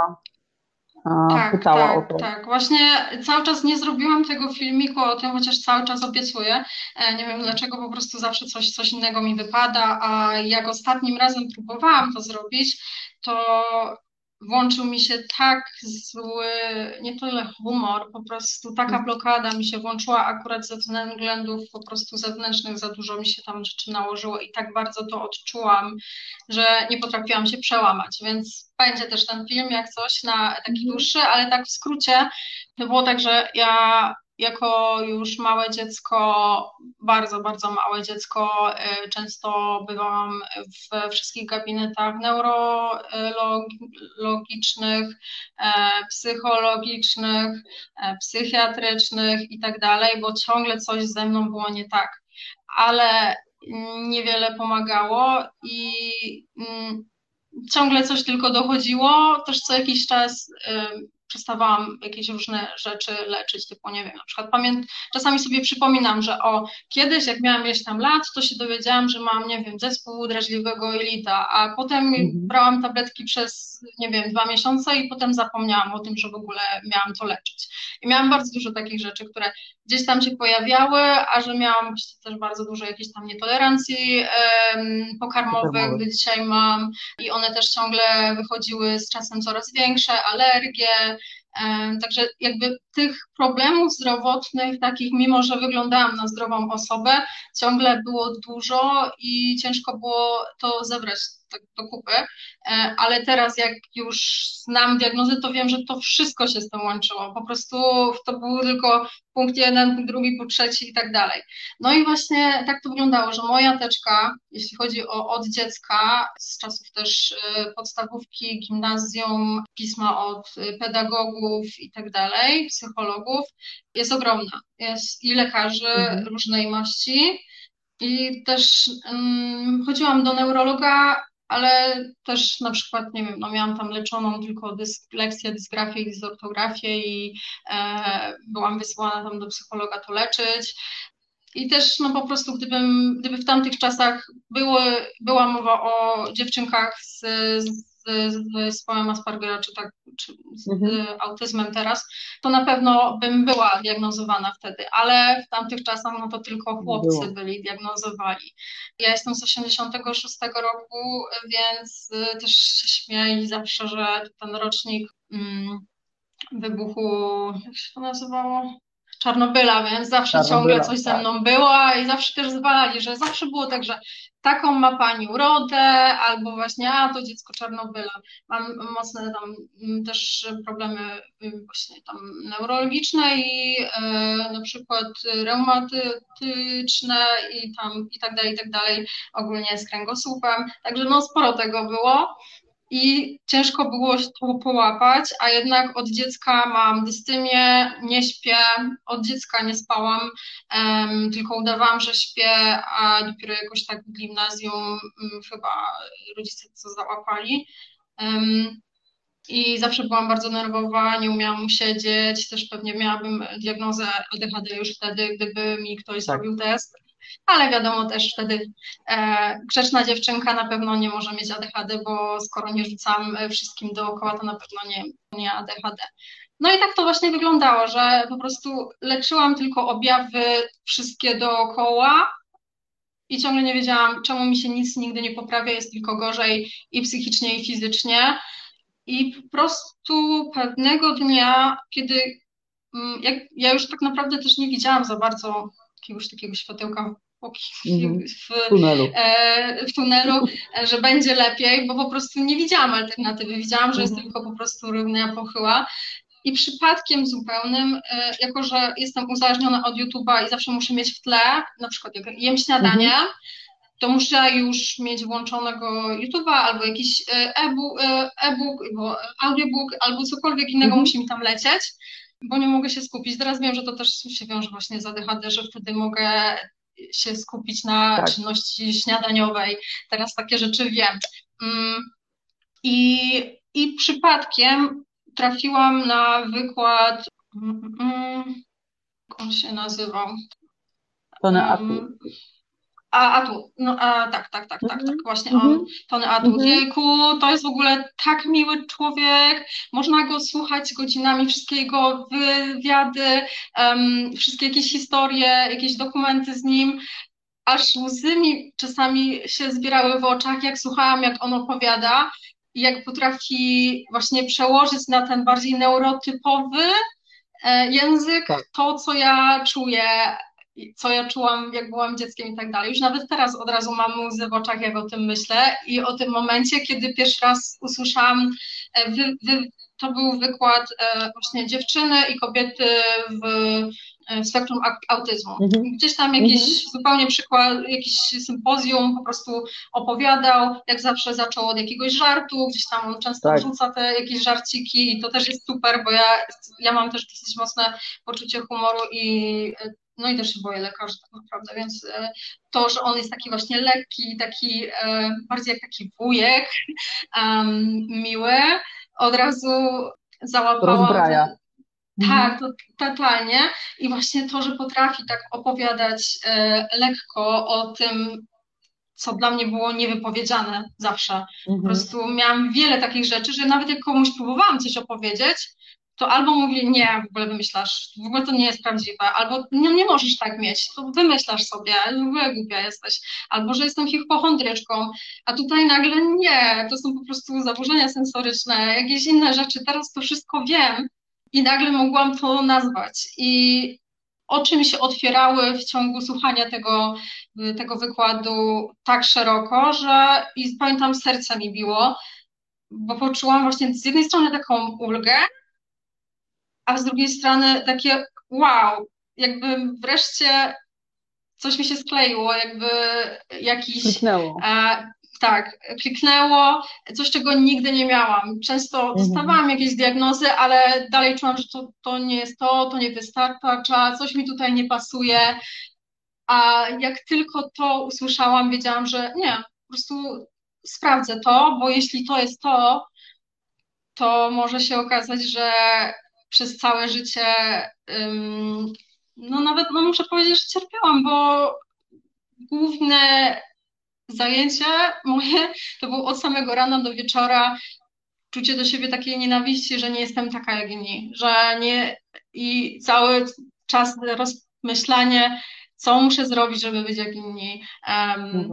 tak, pytała tak, o to. Tak, właśnie cały czas nie zrobiłam tego filmiku o tym, chociaż cały czas obiecuję. E, nie wiem dlaczego, po prostu zawsze coś, coś innego mi wypada, a jak ostatnim razem próbowałam to zrobić, to włączył mi się tak zły, nie tyle humor, po prostu taka mhm. blokada mi się włączyła akurat ze względów po prostu zewnętrznych, za dużo mi się tam rzeczy nałożyło i tak bardzo to odczułam, że nie potrafiłam się przełamać, więc będzie też ten film jak coś na taki mhm. dłuższy, ale tak w skrócie, to było tak, że ja jako już małe dziecko, bardzo, bardzo małe dziecko, y, często bywałam we wszystkich gabinetach neurologicznych, e, psychologicznych, e, psychiatrycznych i tak dalej, bo ciągle coś ze mną było nie tak. Ale niewiele pomagało i mm, ciągle coś tylko dochodziło. Też co jakiś czas przestawałam jakieś różne rzeczy leczyć, typu nie wiem, na przykład czasami sobie przypominam, że o, kiedyś jak miałam ileś tam lat, to się dowiedziałam, że mam, nie wiem, zespół drażliwego jelita, a potem mhm. brałam tabletki przez, nie wiem, dwa miesiące i potem zapomniałam o tym, że w ogóle miałam to leczyć. I miałam bardzo dużo takich rzeczy, które gdzieś tam się pojawiały, a że miałam też bardzo dużo jakichś tam nietolerancji um, pokarmowych, gdy dzisiaj mam i one też ciągle wychodziły z czasem coraz większe, alergie, Także jakby tych problemów zdrowotnych, takich, mimo że wyglądałam na zdrową osobę, ciągle było dużo i ciężko było to zebrać tak do kupy, e, ale teraz jak już znam diagnozę, to wiem, że to wszystko się z tym łączyło. Po prostu to był tylko punkt jeden, punkt drugi, punkt trzeci i tak dalej. No i właśnie tak to wyglądało, że moja teczka, jeśli chodzi o od dziecka, z czasów też e, podstawówki, gimnazjum, pisma od pedagogów i tak dalej, psychologów, jest ogromna. Jest i lekarzy mhm. różnej maści, i też um, chodziłam do neurologa ale też na przykład, nie wiem, no miałam tam leczoną tylko dysleksję, dysgrafię i dysortografię i e, byłam wysłana tam do psychologa to leczyć. I też no po prostu gdybym, gdyby w tamtych czasach było, była mowa o dziewczynkach z, z z zespołem Aspergera, czy tak, czy z mhm. autyzmem teraz, to na pewno bym była diagnozowana wtedy, ale w tamtych czasach no to tylko chłopcy Było. byli diagnozowani. Ja jestem z 86 roku, więc y, też się śmieję zawsze, że ten rocznik mm, wybuchu, jak się to nazywało? Czarnobyla, więc zawsze Czarnobyla, ciągle coś ze tak. mną było i zawsze też zwalali, że zawsze było tak, że taką ma pani urodę, albo właśnie, a to dziecko Czarnobyla. Mam mocne tam mm, też problemy y, właśnie tam neurologiczne i e, na przykład reumatyczne i tam i tak dalej, i tak dalej, ogólnie z kręgosłupem. Także no sporo tego było i ciężko było to połapać, a jednak od dziecka mam dystymię, nie śpię, od dziecka nie spałam, um, tylko udawałam, że śpię, a dopiero jakoś tak w gimnazjum um, chyba rodzice co załapali. Um, i zawsze byłam bardzo nerwowa, nie umiałam siedzieć, też pewnie miałabym diagnozę ADHD już wtedy, gdyby mi ktoś tak. zrobił test ale wiadomo też wtedy e, grzeczna dziewczynka na pewno nie może mieć ADHD, bo skoro nie rzucam wszystkim dookoła, to na pewno nie, nie ADHD. No i tak to właśnie wyglądało, że po prostu leczyłam tylko objawy wszystkie dookoła i ciągle nie wiedziałam, czemu mi się nic nigdy nie poprawia, jest tylko gorzej i psychicznie, i fizycznie. I po prostu pewnego dnia, kiedy mm, jak, ja już tak naprawdę też nie widziałam za bardzo jakiegoś takiego światełka mhm. w, tunelu. E, w tunelu, e, że będzie lepiej, bo po prostu nie widziałam alternatywy. Widziałam, że jest mhm. tylko po prostu równia pochyła. I przypadkiem zupełnym, e, jako że jestem uzależniona od YouTube'a i zawsze muszę mieć w tle, na przykład jak jem śniadanie, mhm. to muszę już mieć włączonego YouTube'a albo jakiś e-book, e-book albo audiobook, albo cokolwiek innego mhm. musi mi tam lecieć bo nie mogę się skupić. Teraz wiem, że to też się wiąże właśnie z ADHD, że wtedy mogę się skupić na tak. czynności śniadaniowej. Teraz takie rzeczy wiem. Mm, I, i przypadkiem trafiłam na wykład, mm, mm, jak on się nazywał? Tony um, a, a tu, no a, tak, tak, tak, tak, tak, właśnie on, mhm. Tony Atu. Mhm. Jejku, to jest w ogóle tak miły człowiek, można go słuchać godzinami, wszystkie jego wywiady, um, wszystkie jakieś historie, jakieś dokumenty z nim, aż łzy mi czasami się zbierały w oczach, jak słuchałam, jak on opowiada i jak potrafi właśnie przełożyć na ten bardziej neurotypowy e, język tak. to, co ja czuję co ja czułam, jak byłam dzieckiem i tak dalej. Już nawet teraz od razu mam łzy w oczach, jak o tym myślę i o tym momencie, kiedy pierwszy raz usłyszałam, e, wy, wy, to był wykład e, właśnie dziewczyny i kobiety w, e, w spektrum autyzmu. Mhm. Gdzieś tam jakiś mhm. zupełnie przykład, jakiś sympozjum po prostu opowiadał, jak zawsze zaczął od jakiegoś żartu, gdzieś tam on często tak. rzuca te jakieś żarciki i to też jest super, bo ja, ja mam też dosyć mocne poczucie humoru i no i też się boję lekarzy tak naprawdę, więc e, to, że on jest taki właśnie lekki, taki e, bardziej jak taki wujek, um, miły, od razu załapałam. Rozbraja. Tak, to, totalnie. I właśnie to, że potrafi tak opowiadać e, lekko o tym, co dla mnie było niewypowiedziane zawsze. Mhm. Po prostu miałam wiele takich rzeczy, że nawet jak komuś próbowałam coś opowiedzieć, to albo mówi, nie, w ogóle wymyślasz, w ogóle to nie jest prawdziwe, albo nie, nie możesz tak mieć, to wymyślasz sobie, w ogóle głupia jesteś, albo że jestem hipochondryczką, a tutaj nagle nie, to są po prostu zaburzenia sensoryczne, jakieś inne rzeczy, teraz to wszystko wiem i nagle mogłam to nazwać. I oczy mi się otwierały w ciągu słuchania tego, tego wykładu tak szeroko, że i pamiętam serce mi biło, bo poczułam właśnie z jednej strony taką ulgę, a z drugiej strony takie wow, jakby wreszcie coś mi się skleiło, jakby jakiś... Kliknęło. E, tak, kliknęło, coś, czego nigdy nie miałam. Często mhm. dostawałam jakieś diagnozy, ale dalej czułam, że to, to nie jest to, to nie wystarcza, coś mi tutaj nie pasuje. A jak tylko to usłyszałam, wiedziałam, że nie, po prostu sprawdzę to, bo jeśli to jest to, to może się okazać, że przez całe życie, no nawet no muszę powiedzieć, że cierpiałam, bo główne zajęcie moje to było od samego rana do wieczora czucie do siebie takiej nienawiści, że nie jestem taka jak inni, że nie i cały czas rozmyślanie, co muszę zrobić, żeby być jak inni, um,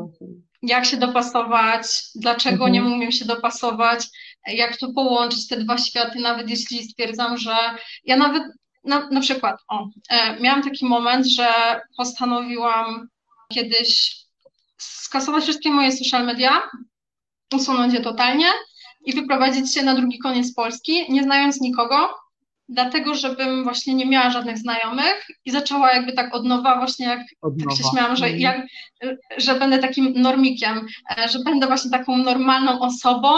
jak się dopasować, dlaczego mhm. nie umiem się dopasować, jak to połączyć, te dwa światy, nawet jeśli stwierdzam, że ja nawet na, na przykład, o, e, miałam taki moment, że postanowiłam kiedyś skasować wszystkie moje social media, usunąć je totalnie i wyprowadzić się na drugi koniec Polski, nie znając nikogo, dlatego żebym właśnie nie miała żadnych znajomych i zaczęła jakby tak od nowa właśnie jak tak się śmiałam, że, mhm. jak, że będę takim normikiem, e, że będę właśnie taką normalną osobą,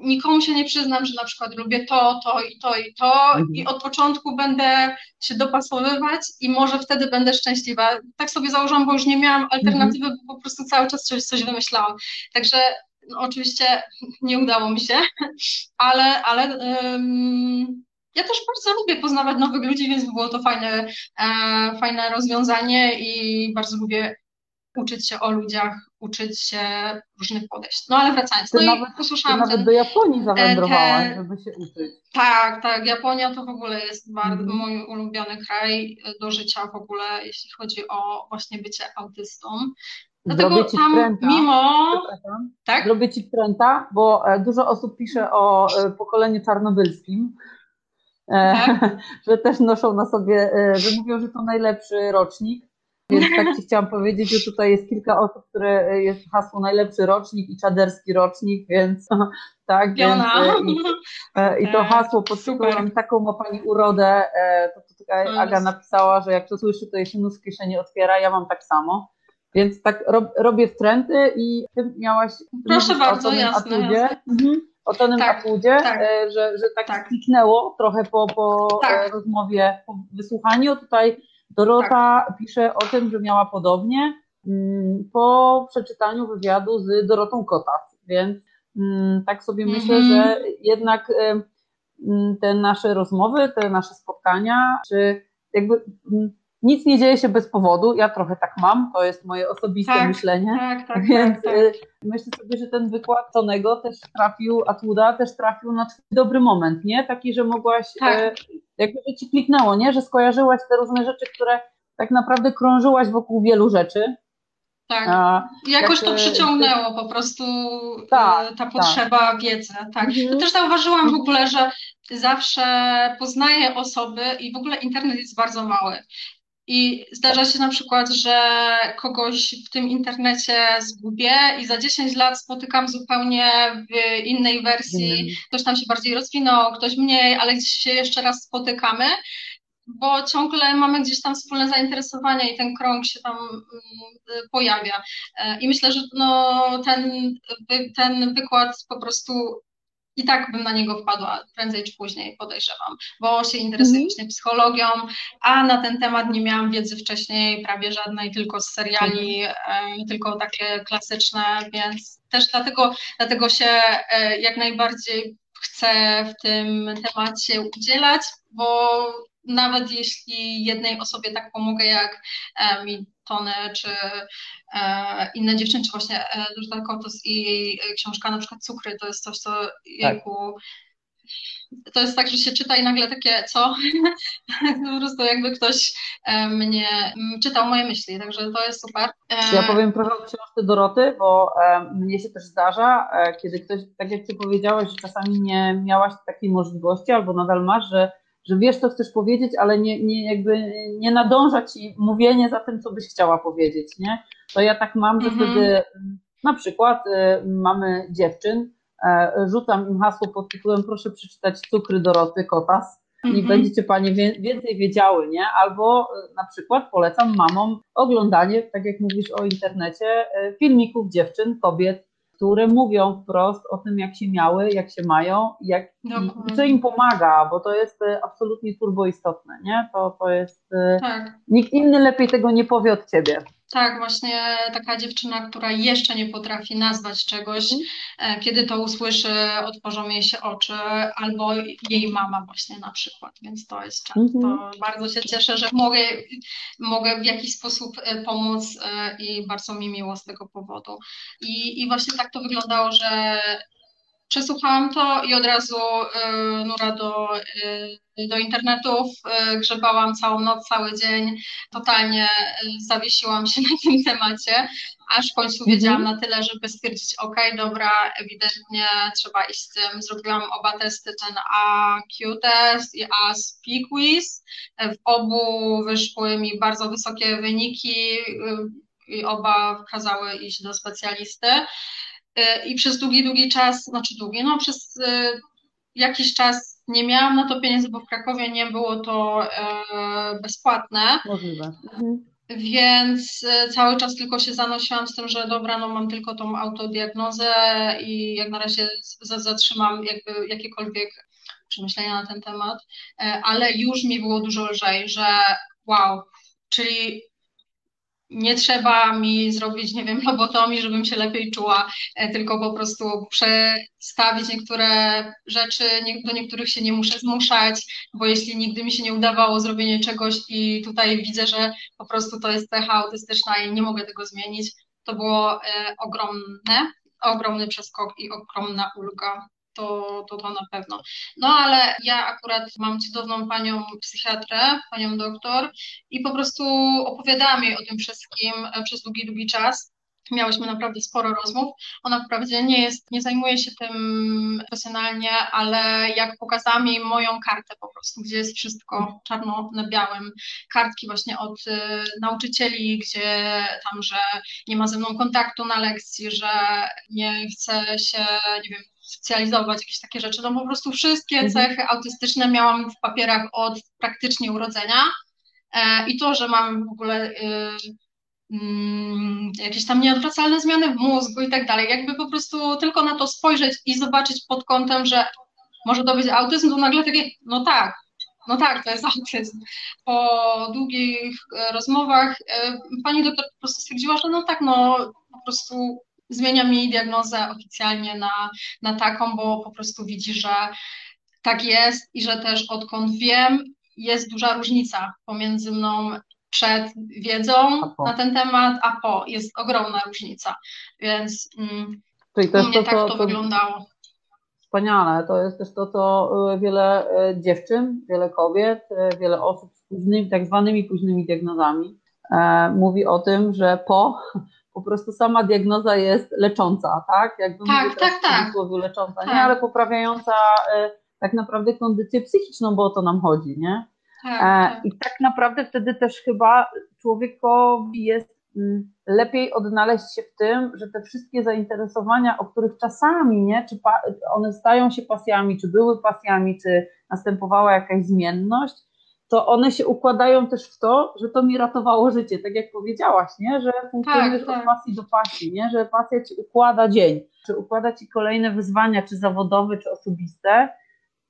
nikomu się nie przyznam, że na przykład lubię to, to i to i to mhm. i od początku będę się dopasowywać i może wtedy będę szczęśliwa. Tak sobie założyłam, bo już nie miałam alternatywy, mhm. bo po prostu cały czas coś, coś wymyślałam. Także no, oczywiście nie udało mi się, ale, ale um, ja też bardzo lubię poznawać nowych ludzi, więc było to fajne, e, fajne rozwiązanie i bardzo lubię uczyć się o ludziach, uczyć się różnych podejść. No ale wracając, ty no nawet, i posłuchałam nawet ten, do Japonii zawędrowałaś, te, żeby się uczyć. Tak, tak, Japonia to w ogóle jest bardzo mm. mój ulubiony kraj do życia w ogóle, jeśli chodzi o właśnie bycie autystą. Dlatego ci tam trenta, mimo... Tak? Zrobię Ci trenta, bo e, dużo osób pisze o e, pokoleniu czarnobylskim, e, tak? że też noszą na sobie, że mówią, że to najlepszy rocznik. Więc tak Ci chciałam powiedzieć, że tutaj jest kilka osób, które jest hasło najlepszy rocznik i czaderski rocznik, więc tak, więc, i, i, to hasło pod tytułem taką ma Pani urodę, to, to tutaj Aga napisała, że jak to słyszy, to jej się nóż w kieszeni otwiera, ja mam tak samo. Więc tak rob, robię wtręty i ty miałaś. Proszę bardzo, jasne, atudzie, jasne. Mhm, o tonym tak, tak. E, że, że tak, tak kliknęło trochę po, po e, tak. rozmowie, po wysłuchaniu. Tutaj Dorota tak. pisze o tym, że miała podobnie mm, po przeczytaniu wywiadu z Dorotą Kotas, więc mm, tak sobie -hmm. myślę, że jednak e, mm, te nasze rozmowy, te nasze spotkania, czy jakby nic nie dzieje się bez powodu. Ja trochę tak mam, to jest moje osobiste tak, myślenie. Tak, tak, Więc tak, tak. Y, myślę sobie, że ten wykład Tonego też trafił, Atłuda też trafił na dobry moment, nie? Taki, że mogłaś, tak. E, jakby ci kliknęło, nie? Że skojarzyłaś te różne rzeczy, które tak naprawdę krążyłaś wokół wielu rzeczy. Tak. A, Jakoś to przyciągnęło po prostu e, tak, ta tak. potrzeba tak. wiedzy. Tak. Mhm. Ja też zauważyłam w ogóle, że zawsze poznaję osoby i w ogóle internet jest bardzo mały. I zdarza się na przykład, że kogoś w tym internecie zgubię i za 10 lat spotykam zupełnie w innej wersji. Mm. Ktoś tam się bardziej rozwinął, ktoś mniej, ale gdzieś się jeszcze raz spotykamy, bo ciągle mamy gdzieś tam wspólne zainteresowania i ten krąg się tam mm, pojawia. I myślę, że no, ten, ten wykład po prostu i tak bym na niego wpadła prędzej czy później, podejrzewam, bo się interesuję mm. właśnie psychologią, a na ten temat nie miałam wiedzy wcześniej prawie żadnej, tylko z seriali, mm. tylko takie klasyczne, więc też dlatego, dlatego się e, jak najbardziej chcę w tym temacie udzielać, bo nawet jeśli jednej osobie tak pomogę, jak e, mi Tony, czy e, inne dziewczyny, czy właśnie Dorota e, Kotos i jej książka na przykład Cukry, to jest coś, co jejku, tak. to jest tak, że się czyta i nagle takie, co? po prostu jakby ktoś mnie czytał moje myśli, także to jest super. Ja powiem trochę o książce Doroty, bo mnie się też zdarza, kiedy ktoś, tak jak Ty powiedziałeś, że czasami nie miałaś takiej możliwości, albo nadal masz, że że wiesz, co chcesz powiedzieć, ale nie, nie, jakby nie nadąża ci mówienie za tym, co byś chciała powiedzieć, nie? To ja tak mam, że mhm. wtedy na przykład y, mamy dziewczyn, e, rzucam im hasło pod tytułem proszę przeczytać Cukry Doroty Kotas i mhm. będziecie Panie więcej wiedziały, nie? Albo y, na przykład polecam mamom oglądanie, tak jak mówisz o internecie, y, filmików dziewczyn, kobiet, które mówią wprost o tym, jak się miały, jak się mają, jak, i co im pomaga, bo to jest e, absolutnie turbo istotne, nie? To, to jest. E, tak. Nikt inny lepiej tego nie powie od ciebie. Tak, właśnie taka dziewczyna, która jeszcze nie potrafi nazwać czegoś, mm. kiedy to usłyszy, otworzą jej się oczy, albo jej mama właśnie na przykład, więc to jest często. -hmm. Bardzo się cieszę, że mogę, mogę w jakiś sposób e, pomóc i bardzo mi miło z tego powodu. I, i właśnie tak to wyglądało, że Przesłuchałam to i od razu nura do, do internetów, grzebałam całą noc, cały dzień, totalnie zawiesiłam się na tym temacie, aż w końcu mhm. wiedziałam na tyle, żeby stwierdzić, ok, dobra, ewidentnie trzeba iść z tym. Zrobiłam oba testy, ten AQ test i ASP quiz. W obu wyszły mi bardzo wysokie wyniki i oba kazały iść do specjalisty. I przez długi, długi czas, znaczy długi, no przez y, jakiś czas nie miałam na to pieniędzy, bo w Krakowie nie było to e, bezpłatne. Możliwe. Mhm. Więc e, cały czas tylko się zanosiłam z tym, że dobra, no mam tylko tą autodiagnozę i jak na razie zatrzymam jakby jakiekolwiek przemyślenia na ten temat, e, ale już mi było dużo lżej, że wow, czyli nie trzeba mi zrobić, nie wiem, lobotomii, żebym się lepiej czuła, e, tylko po prostu przestawić niektóre rzeczy, do niektórych się nie muszę zmuszać, bo jeśli nigdy mi się nie udawało zrobienie czegoś i tutaj widzę, że po prostu to jest cecha autystyczna i nie mogę tego zmienić, to było e, ogromne, ogromny przeskok i ogromna ulga to, to, to na pewno. No ale ja akurat mam cudowną panią psychiatrę, panią doktor i po prostu opowiadałam jej o tym wszystkim e, przez długi, długi czas. Miałyśmy naprawdę sporo rozmów. Ona wprawdzie nie jest, nie zajmuje się tym profesjonalnie, ale jak pokazałam jej moją kartę po prostu, gdzie jest wszystko czarno na białym, kartki właśnie od y, nauczycieli, gdzie tam, że nie ma ze mną kontaktu na lekcji, że nie chce się, nie wiem, socjalizować, jakieś takie rzeczy. No po prostu wszystkie mhm. cechy autystyczne miałam w papierach od praktycznie urodzenia. E, I to, że mam w ogóle y, mm, jakieś tam nieodwracalne zmiany w mózgu i tak dalej, jakby po prostu tylko na to spojrzeć i zobaczyć pod kątem, że może to być autyzm, to nagle takie, no tak, no tak, to jest autyzm. Po długich e, rozmowach e, pani doktor po prostu stwierdziła, że no tak, no po prostu zmienia mi diagnozę oficjalnie na, na taką, bo po prostu widzi, że tak jest i że też odkąd wiem, jest duża różnica pomiędzy mną przed wiedzą na ten temat, a po. Jest ogromna różnica, więc mm, Czyli też u mnie to, tak to, to, wyglądało. Wspaniale. To jest też to, co y, wiele y, dziewczyn, wiele kobiet, y, wiele osób z późnymi, tak zwanymi późnymi diagnozami e, mówi o tym, że po po prostu sama diagnoza jest lecząca, tak? Jakby tak, tak, tak. W lecząca, tak. nie, ale poprawiająca e, tak naprawdę kondycję psychiczną, bo o to nam chodzi, nie? Tak, e, tak. I tak naprawdę wtedy też chyba człowiekowi jest mm, lepiej odnaleźć się w tym, że te wszystkie zainteresowania, o których czasami, nie, czy one stają się pasjami, czy były pasjami, czy następowała jakaś zmienność, to one się układają też w to, że to mi ratowało życie, tak jak powiedziałaś, nie? że funkcjonujesz tak, tak. od pasji do pasji, nie? że pasja ci układa dzień, czy układa ci kolejne wyzwania, czy zawodowe, czy osobiste,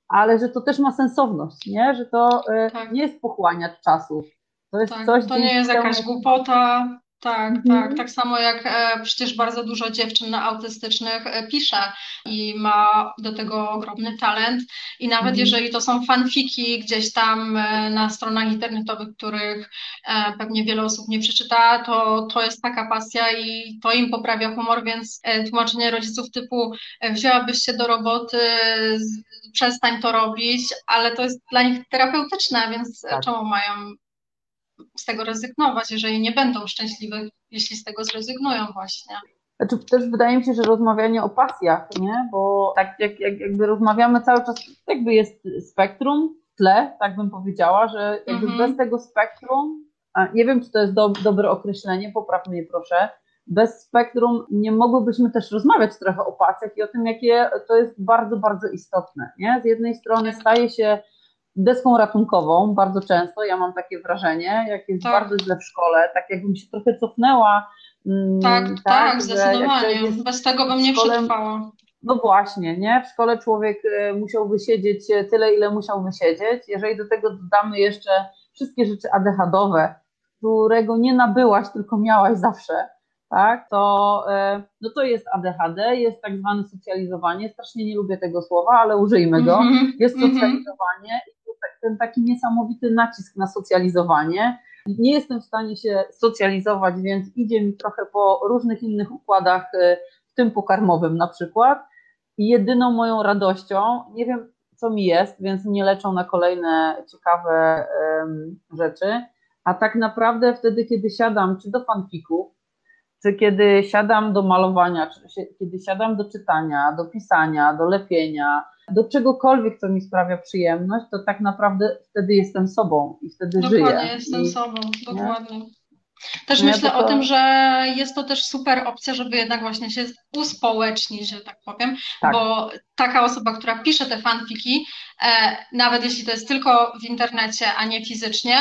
ale że to też ma sensowność, nie? że to y, tak. nie jest pochłaniać czasu. To jest tak, coś, to nie jest jakaś głupota, tak, mhm. tak. Tak samo jak e, przecież bardzo dużo dziewczyn autystycznych e, pisze i ma do tego ogromny talent. I nawet mhm. jeżeli to są fanfiki gdzieś tam e, na stronach internetowych, których pewnie wiele osób nie przeczyta, to to jest taka pasja i to im poprawia humor, więc tłumaczenie rodziców typu wzięłabyś się do roboty, z, przestań to robić, ale to jest dla nich terapeutyczne, więc tak. czemu mają z tego rezygnować, jeżeli nie będą szczęśliwe, jeśli z tego zrezygnują właśnie. Znaczy też wydaje mi się, że rozmawianie o pasjach, nie? Bo tak jak, jak jakby rozmawiamy cały czas, jakby jest spektrum, tle, tak bym powiedziała, że jakby mm -hmm. bez tego spektrum, nie wiem, czy to jest do, dobre określenie, popraw mnie proszę, bez spektrum nie mogłybyśmy też rozmawiać trochę o pasjach i o tym, jakie to jest bardzo, bardzo istotne. Nie? Z jednej strony staje się deską ratunkową bardzo często, ja mam takie wrażenie, jak jest tak. bardzo źle w szkole, tak jakbym się trochę cofnęła. Mm, tak, tak, tak zdecydowanie. Bez tego bym nie szkole, przetrwała. No właśnie, nie? W szkole człowiek e, musiałby siedzieć e, tyle, ile musiałby siedzieć. Jeżeli do tego dodamy jeszcze wszystkie rzeczy ADHD-owe, którego nie nabyłaś, tylko miałaś zawsze, tak, to, e, no to jest ADHD, jest tak zwane socjalizowanie, strasznie nie lubię tego słowa, ale użyjmy go, -hmm, jest mhm. socjalizowanie ten taki niesamowity nacisk na socjalizowanie. Nie jestem w stanie się socjalizować, więc idzie mi trochę po różnych innych układach, y, w tym pokarmowym na przykład. i jedyną moją radością, nie wiem co mi jest, więc nie leczą na kolejne ciekawe um, rzeczy, a tak naprawdę wtedy, kiedy siadam czy do fanfików, czy kiedy siadam do malowania, czy kiedy siadam do czytania, do pisania, do lepienia, do czegokolwiek, co mi sprawia przyjemność, to tak naprawdę wtedy jestem sobą i wtedy dokładnie, żyję. Dokładnie, jestem I, sobą, dokładnie. Nie? Też myślę ja tylko... o tym, że jest to też super opcja, żeby jednak właśnie się uspołecznić, że tak powiem, tak. bo taka osoba, która pisze te fanfiki, e, nawet jeśli to jest tylko w internecie, a nie fizycznie,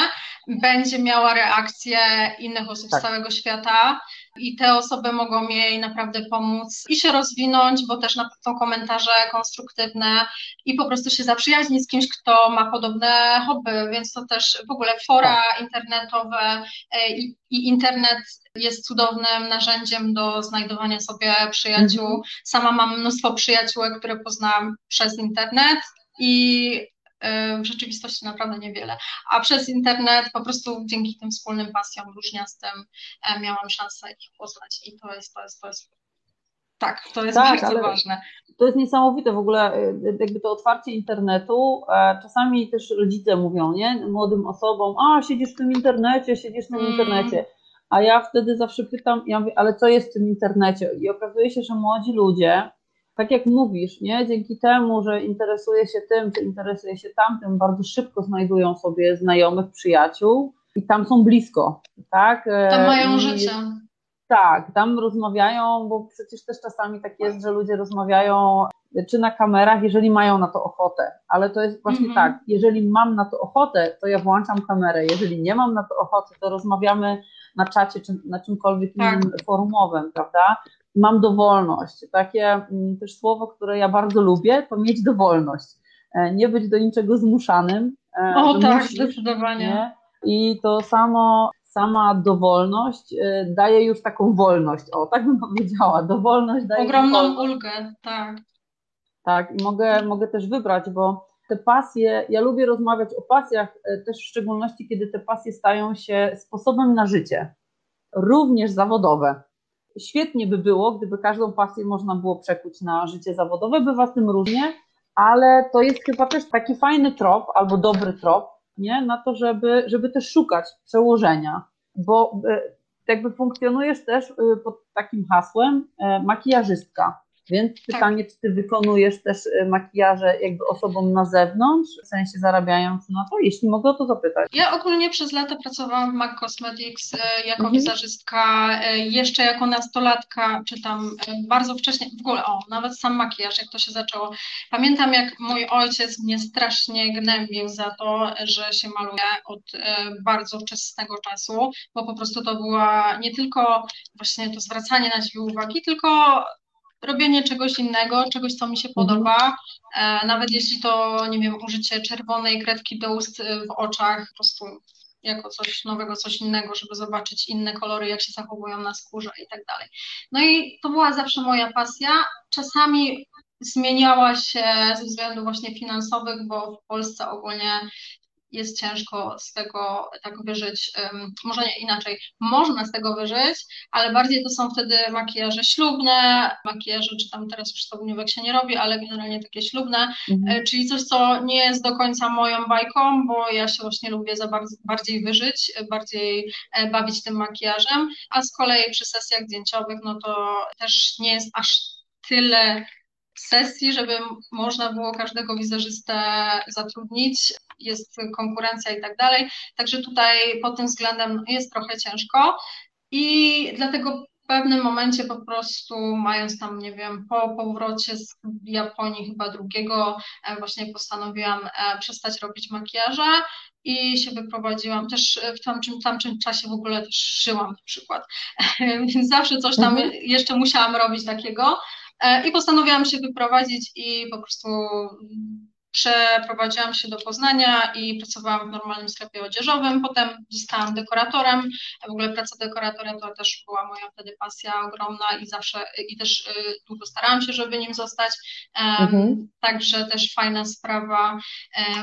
będzie miała reakcję innych osób tak. z całego świata i te osoby mogą jej naprawdę pomóc i się rozwinąć, bo też są komentarze konstruktywne i po prostu się zaprzyjaźnić z kimś, kto ma podobne hobby, więc to też w ogóle fora tak. internetowe e, i, i internet jest cudownym narzędziem do znajdowania sobie przyjaciół. Mhm. Sama mam mnóstwo przyjaciółek, które poznałam przez internet i w rzeczywistości naprawdę niewiele. A przez internet po prostu dzięki tym wspólnym pasjom różniastym e, miałam szansę ich poznać i to jest, to jest, to jest tak, to jest tak, bardzo ważne. To jest niesamowite w ogóle, e, jakby to otwarcie internetu. E, czasami też rodzice mówią, nie, młodym osobom, a siedzisz w tym internecie, siedzisz w tym mm. internecie. A ja wtedy zawsze pytam, ja mówię, ale co jest w tym internecie? I okazuje się, że młodzi ludzie tak jak mówisz, nie? dzięki temu, że interesuje się tym, czy interesuje się tamtym, bardzo szybko znajdują sobie znajomych, przyjaciół i tam są blisko, tak? Tam mają I, życie. Tak, tam rozmawiają, bo przecież też czasami tak jest, że ludzie rozmawiają czy na kamerach, jeżeli mają na to ochotę, ale to jest właśnie mm -hmm. tak, jeżeli mam na to ochotę, to ja włączam kamerę, jeżeli nie mam na to ochoty, to rozmawiamy na czacie czy na czymkolwiek tak. innym forumowym, prawda? Mam dowolność. Takie mm, też słowo, które ja bardzo lubię, to mieć dowolność. E, nie być do niczego zmuszanym. E, o tak, musisz, zdecydowanie. Nie? I to samo, sama dowolność e, daje już taką wolność. O, tak bym powiedziała. Dowolność daje. Ogromną ulgę, tak. Tak, i mogę, mogę też wybrać, bo te pasje, ja lubię rozmawiać o pasjach, też w szczególności, kiedy te pasje stają się sposobem na życie, również zawodowe świetnie by było, gdyby każdą pasję można było przekuć na życie zawodowe, bywa z tym różnie, ale to jest chyba też taki fajny trop albo dobry trop, nie? na to, żeby, żeby też szukać przełożenia, bo e, jakby funkcjonujesz też e, pod takim hasłem e, makijażystka. Więc tak. pytanie, czy ty wykonujesz też y, makijaże jakby osobom na zewnątrz, w sensie zarabiając na to, jeśli mogę to zapytać. Ja ogólnie przez lata pracowałam w MAC Cosmetics y, jako mhm. wizerzystka, y, jeszcze jako nastolatka, czy tam bardzo wcześnie, w ogóle o, nawet sam makijaż, jak to się zaczęło. Pamiętam, jak mój ojciec mnie strasznie gnębił za to, że się maluje od bardzo wczesnego czasu, bo po prostu to była nie tylko właśnie to zwracanie na siebie uwagi, tylko robienie czegoś innego, czegoś, co mi się mhm. podoba, e, nawet jeśli to, nie wiem, użycie czerwonej kredki do ust e, w oczach, po prostu jako coś nowego, coś innego, żeby zobaczyć inne kolory, jak się zachowują na skórze i tak dalej. No i to była zawsze moja pasja. Czasami zmieniała się ze względów właśnie finansowych, bo w Polsce ogólnie jest ciężko z tego tak wyżyć, może nie inaczej, można z tego wyżyć, ale bardziej to są wtedy makijaże ślubne, makijaże, czy tam teraz już stołniówek się nie robi, ale generalnie takie ślubne, mhm. E, czyli coś, co nie jest do końca moją bajką, bo ja się właśnie lubię za bardzo, bardziej wyżyć, bardziej e, bawić tym makijażem, a z kolei przy sesjach zdjęciowych, no to też nie jest aż tyle sesji, żeby można było każdego wizerzystę zatrudnić jest konkurencja i tak dalej. Także tutaj pod tym względem jest trochę ciężko i dlatego w pewnym momencie po prostu mając tam, nie wiem, po powrocie z Japonii chyba drugiego, e, właśnie postanowiłam e, przestać robić makijaże i się wyprowadziłam. Też w tamtym, tamtym czasie w ogóle też żyłam na przykład, więc zawsze coś tam mhm. jeszcze musiałam robić takiego i postanowiłam się wyprowadzić i po prostu Przeprowadziłam się do Poznania i pracowałam w normalnym sklepie odzieżowym. Potem zostałam dekoratorem. W ogóle praca dekoratora to też była moja wtedy pasja ogromna i zawsze i też y, długo starałam się, żeby nim zostać. Mhm. Także też fajna sprawa.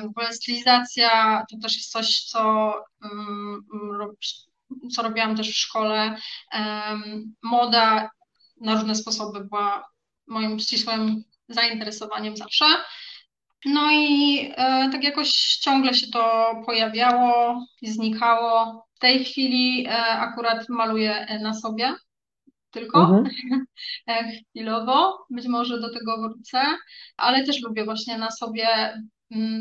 W ogóle stylizacja to też jest coś, co, co robiłam też w szkole. Moda na różne sposoby była moim ścisłym zainteresowaniem zawsze. No i e, tak jakoś ciągle się to pojawiało i znikało. W tej chwili e, akurat maluję na sobie tylko mhm. chwilowo, być może do tego wrócę, ale też lubię właśnie na sobie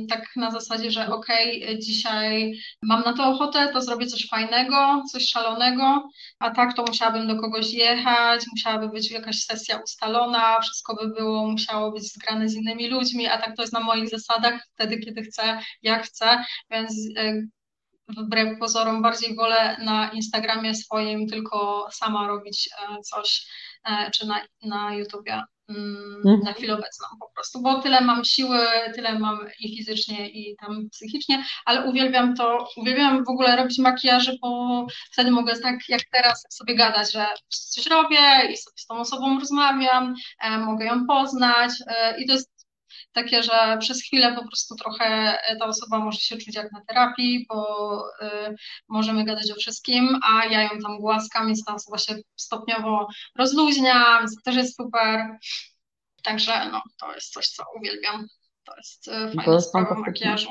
tak na zasadzie, że okej, okay, dzisiaj mam na to ochotę, to zrobię coś fajnego, coś szalonego, a tak to musiałabym do kogoś jechać, musiałaby być jakaś sesja ustalona, wszystko by było, musiało być zgrane z innymi ludźmi, a tak to jest na moich zasadach, wtedy kiedy chcę, jak chcę, więc e, wbrew pozorom bardziej wolę na Instagramie swoim tylko sama robić e, coś, e, czy na, na YouTubie Mm. Na chwilę obecną po prostu, bo tyle mam siły, tyle mam i fizycznie, i tam psychicznie, ale uwielbiam to, uwielbiam w ogóle robić makijaże, bo wtedy mogę tak jak teraz sobie gadać, że coś robię i sobie z tą osobą rozmawiam, e, mogę ją poznać e, i to jest takie, że przez chwilę po prostu trochę ta osoba może się czuć jak na terapii, bo y, możemy gadać o wszystkim, a ja ją tam głaskam, więc ta osoba się stopniowo rozluźnia, więc to też jest super. Także no, to jest coś, co uwielbiam. To jest y, fajna to jest sprawa makijażu.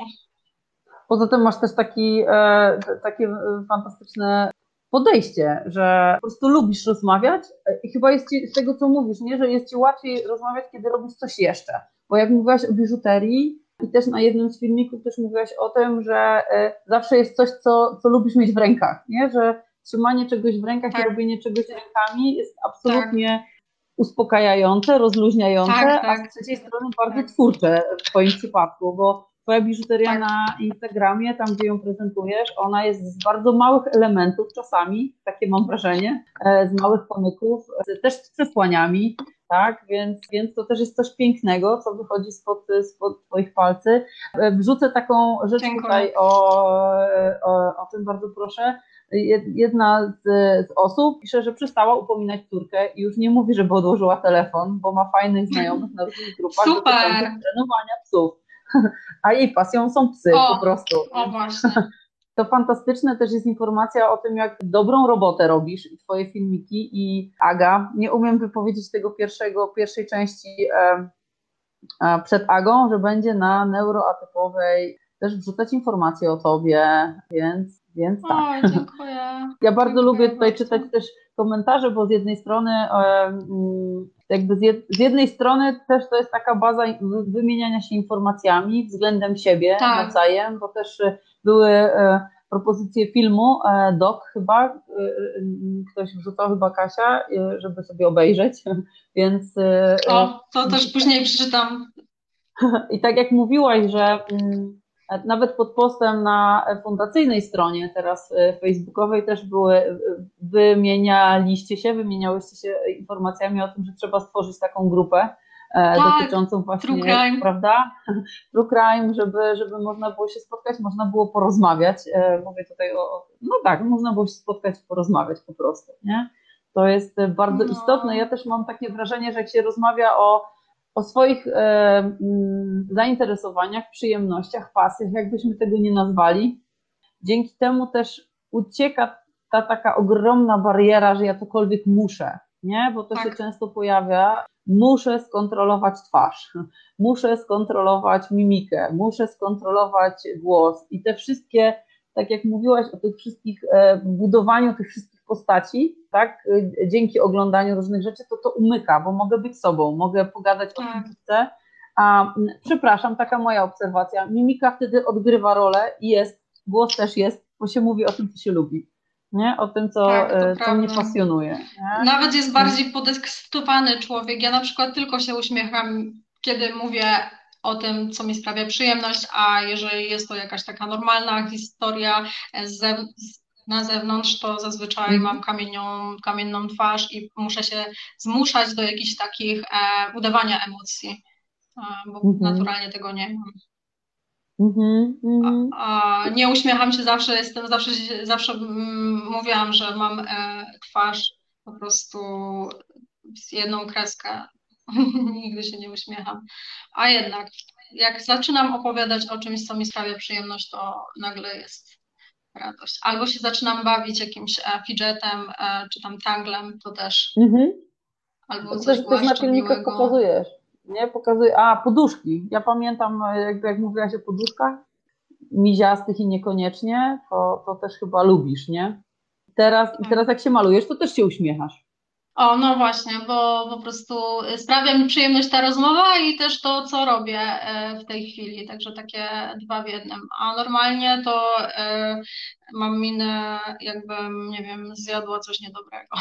Poza tym masz też taki, e, takie fantastyczne podejście, że po prostu lubisz rozmawiać i chyba jest ci, z tego co mówisz, nie, że jest ci łatwiej rozmawiać, kiedy robisz coś jeszcze. Bo jak mówiłaś o biżuterii i też na jednym z filmików też mówiłaś o tym, że e, zawsze jest coś, co, co lubisz mieć w rękach, nie? Że trzymanie czegoś w rękach tak. i robienie czegoś rękami jest absolutnie tak. uspokajające, rozluźniające, tak, a z tak. trzeciej strony bardzo twórcze w Twoim przypadku, bo Twoja biżuteria tak. na Instagramie, tam gdzie ją prezentujesz, ona jest z bardzo małych elementów czasami, takie mam wrażenie, e, z małych pomyków, też z przesłaniami, tak? Więc, więc to też jest coś pięknego, co wychodzi spod, spod Twoich palcy. E, wrzucę taką rzecz Dziękuję. tutaj o, o, o tym bardzo proszę. Jedna z, z, osób pisze, że przestała upominać córkę i już nie mówi, żeby odłożyła telefon, bo ma fajnych znajomych na różnych grupach Super. trenowania psów. A jej pasją są psy o, po prostu. O właśnie. To fantastyczne też jest informacja o tym, jak dobrą robotę robisz i twoje filmiki i Aga, nie umiem wypowiedzieć tego pierwszego, pierwszej części e, e, przed Agą, że będzie na neuroatypowej też wrzucać informacje o tobie, więc, więc tak. O, dziękuję. Ja bardzo dziękuję lubię tutaj bardzo. czytać też komentarze, bo z jednej strony e, jakby z, jed, z, jednej strony też to jest taka baza wymieniania się informacjami względem siebie tak. nawzajem, bo też były e, propozycje filmu, e, dok chyba, e, ktoś wrzucał chyba Kasia, żeby sobie obejrzeć, więc... O, to też później przeczytam. I tak jak mówiłaś, że mm, nawet pod postem na fundacyjnej stronie teraz facebookowej też były, wymienialiście się, wymieniałyście się informacjami o tym, że trzeba stworzyć taką grupę, E, tak, dotyczącą właśnie, true crime. prawda? True crime, żeby, żeby można było się spotkać, można było porozmawiać. E, mówię tutaj o, no tak, można było się spotkać, porozmawiać po prostu, nie? To jest bardzo no. istotne. Ja też mam takie wrażenie, że jak się rozmawia o, o swoich e, mm, zainteresowaniach, przyjemnościach, pasjach, jakbyśmy tego nie nazwali, dzięki temu też ucieka ta taka ogromna bariera, że ja cokolwiek muszę, nie? Bo to tak. się często pojawia muszę skontrolować twarz, muszę skontrolować mimikę, muszę skontrolować głos i te wszystkie, tak jak mówiłaś o tych wszystkich, e, budowaniu tych wszystkich postaci, tak, e, dzięki oglądaniu różnych rzeczy, to to umyka, bo mogę być sobą, mogę pogadać o czym tak. chcę, a przepraszam, taka moja obserwacja, mimika wtedy odgrywa rolę i jest, głos też jest, bo się mówi o tym, co się lubi nie? o tym, co, tak, e, co mnie pasjonuje. Nie? Nawet jest bardziej podekscytowany człowiek. Ja na przykład tylko się uśmiecham, kiedy mówię o tym, co mi sprawia przyjemność, a jeżeli jest to jakaś taka normalna historia z, na zewnątrz, to zazwyczaj mm. mam kamienną, kamienną twarz i muszę się zmuszać do jakichś takich e, udawania emocji, e, bo mm -hmm. naturalnie tego nie mam. Mm-hmm, mm-hmm. A, a nie uśmiecham się zawsze, jestem zawsze, zawsze mówiłam, że mam e, twarz po prostu z jedną kreskę. Nigdy się nie uśmiecham. A jednak, jak zaczynam opowiadać o czymś, co mi sprawia przyjemność, to nagle jest radość. Albo się zaczynam bawić jakimś e, fidgetem, e, czy tam tanglem, to też. Mm-hmm. Albo to coś też, na filmikach pokazujesz Nie, pokazuje. A, poduszki. Ja pamiętam, jak, jak mówiłaś o poduszkach, miziastych i niekoniecznie, to, to też chyba lubisz, nie? Teraz, I teraz jak się malujesz, to też się uśmiechasz. O, no właśnie, bo po prostu sprawia mi przyjemność ta rozmowa i też to, co robię e, w tej chwili, także takie dwa w jednym. A normalnie to e, mam minę, jakbym, nie wiem, zjadła coś niedobrego.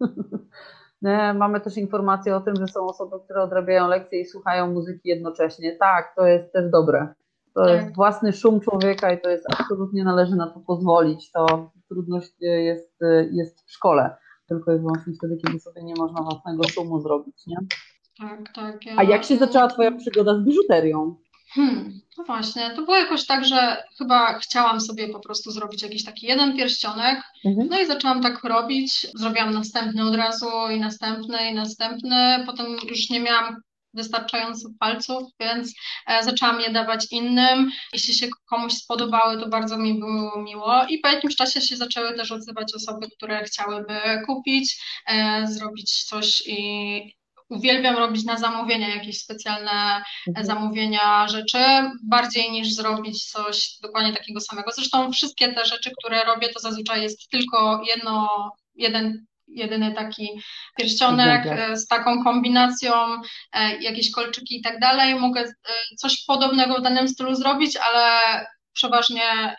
Mamy też informację o tym, że są osoby, które odrabiają lekcje i słuchają muzyki jednocześnie. Tak, to jest też dobre. To tak. jest własny szum człowieka i to jest absolutnie należy na to pozwolić. To trudność jest, jest w szkole, tylko i wyłącznie wtedy, kiedy sobie nie można własnego szumu zrobić, nie? Tak, tak. Ja... A jak się zaczęła Twoja przygoda z biżuterią? Hmm, no właśnie, to było jakoś tak, że chyba chciałam sobie po prostu zrobić jakiś taki jeden pierścionek, mhm. no i zaczęłam tak robić, zrobiłam następny od razu i następny i następny, potem już nie miałam wystarczająco palców, więc e, zaczęłam je dawać innym. Jeśli się komuś spodobały, to bardzo mi było miło i po jakimś czasie się zaczęły też odzywać osoby, które chciałyby kupić, e, zrobić coś i uwielbiam robić na zamówienia jakieś specjalne mhm. zamówienia rzeczy, bardziej niż zrobić coś dokładnie takiego samego. Zresztą wszystkie te rzeczy, które robię, to zazwyczaj jest tylko jedno, jeden jedyny taki pierścionek e, z taką kombinacją, e, jakieś kolczyki i tak dalej. Mogę e, coś podobnego w danym stylu zrobić, ale przeważnie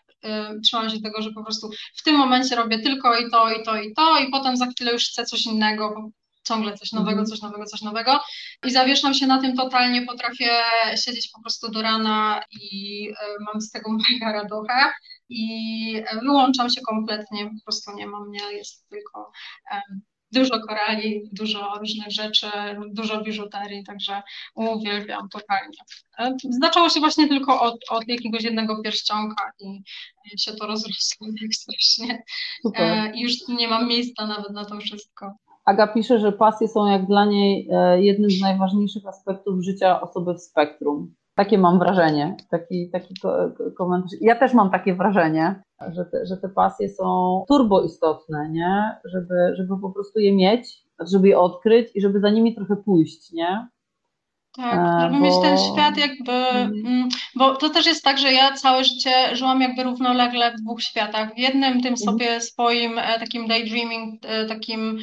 trzymam się tego, że po prostu w tym momencie robię tylko i to, i to, i to, i potem za chwilę już chcę coś innego, ciągle coś nowego, mhm. coś nowego, coś nowego. I zawieszam się na tym totalnie, potrafię siedzieć po prostu do rana i mam z tego mega radochę i wyłączam się kompletnie, po prostu nie mam mnie, jest tylko dużo korali, dużo różnych rzeczy, dużo biżuterii, także uwielbiam totalnie. Zaczęło się właśnie tylko od, od jakiegoś jednego pierścionka i się to rozrosło tak strasznie. Super. I już nie mam miejsca nawet na to wszystko. Aga pisze, że pasje są jak dla niej e, jednym z najważniejszych aspektów życia osoby w spektrum. Takie mam wrażenie, taki, taki komentarz. Ja też mam takie wrażenie, że te, że te pasje są turbo istotne, nie? Żeby, żeby po prostu je mieć, żeby je odkryć i żeby za nimi trochę pójść, nie? Tak, e, żeby bo... mieć ten świat jakby, mhm. mm, bo to też jest tak, że ja całe życie żyłam jakby równolegle w dwóch światach. W jednym tym mhm. sobie swoim e, takim daydreaming, e, takim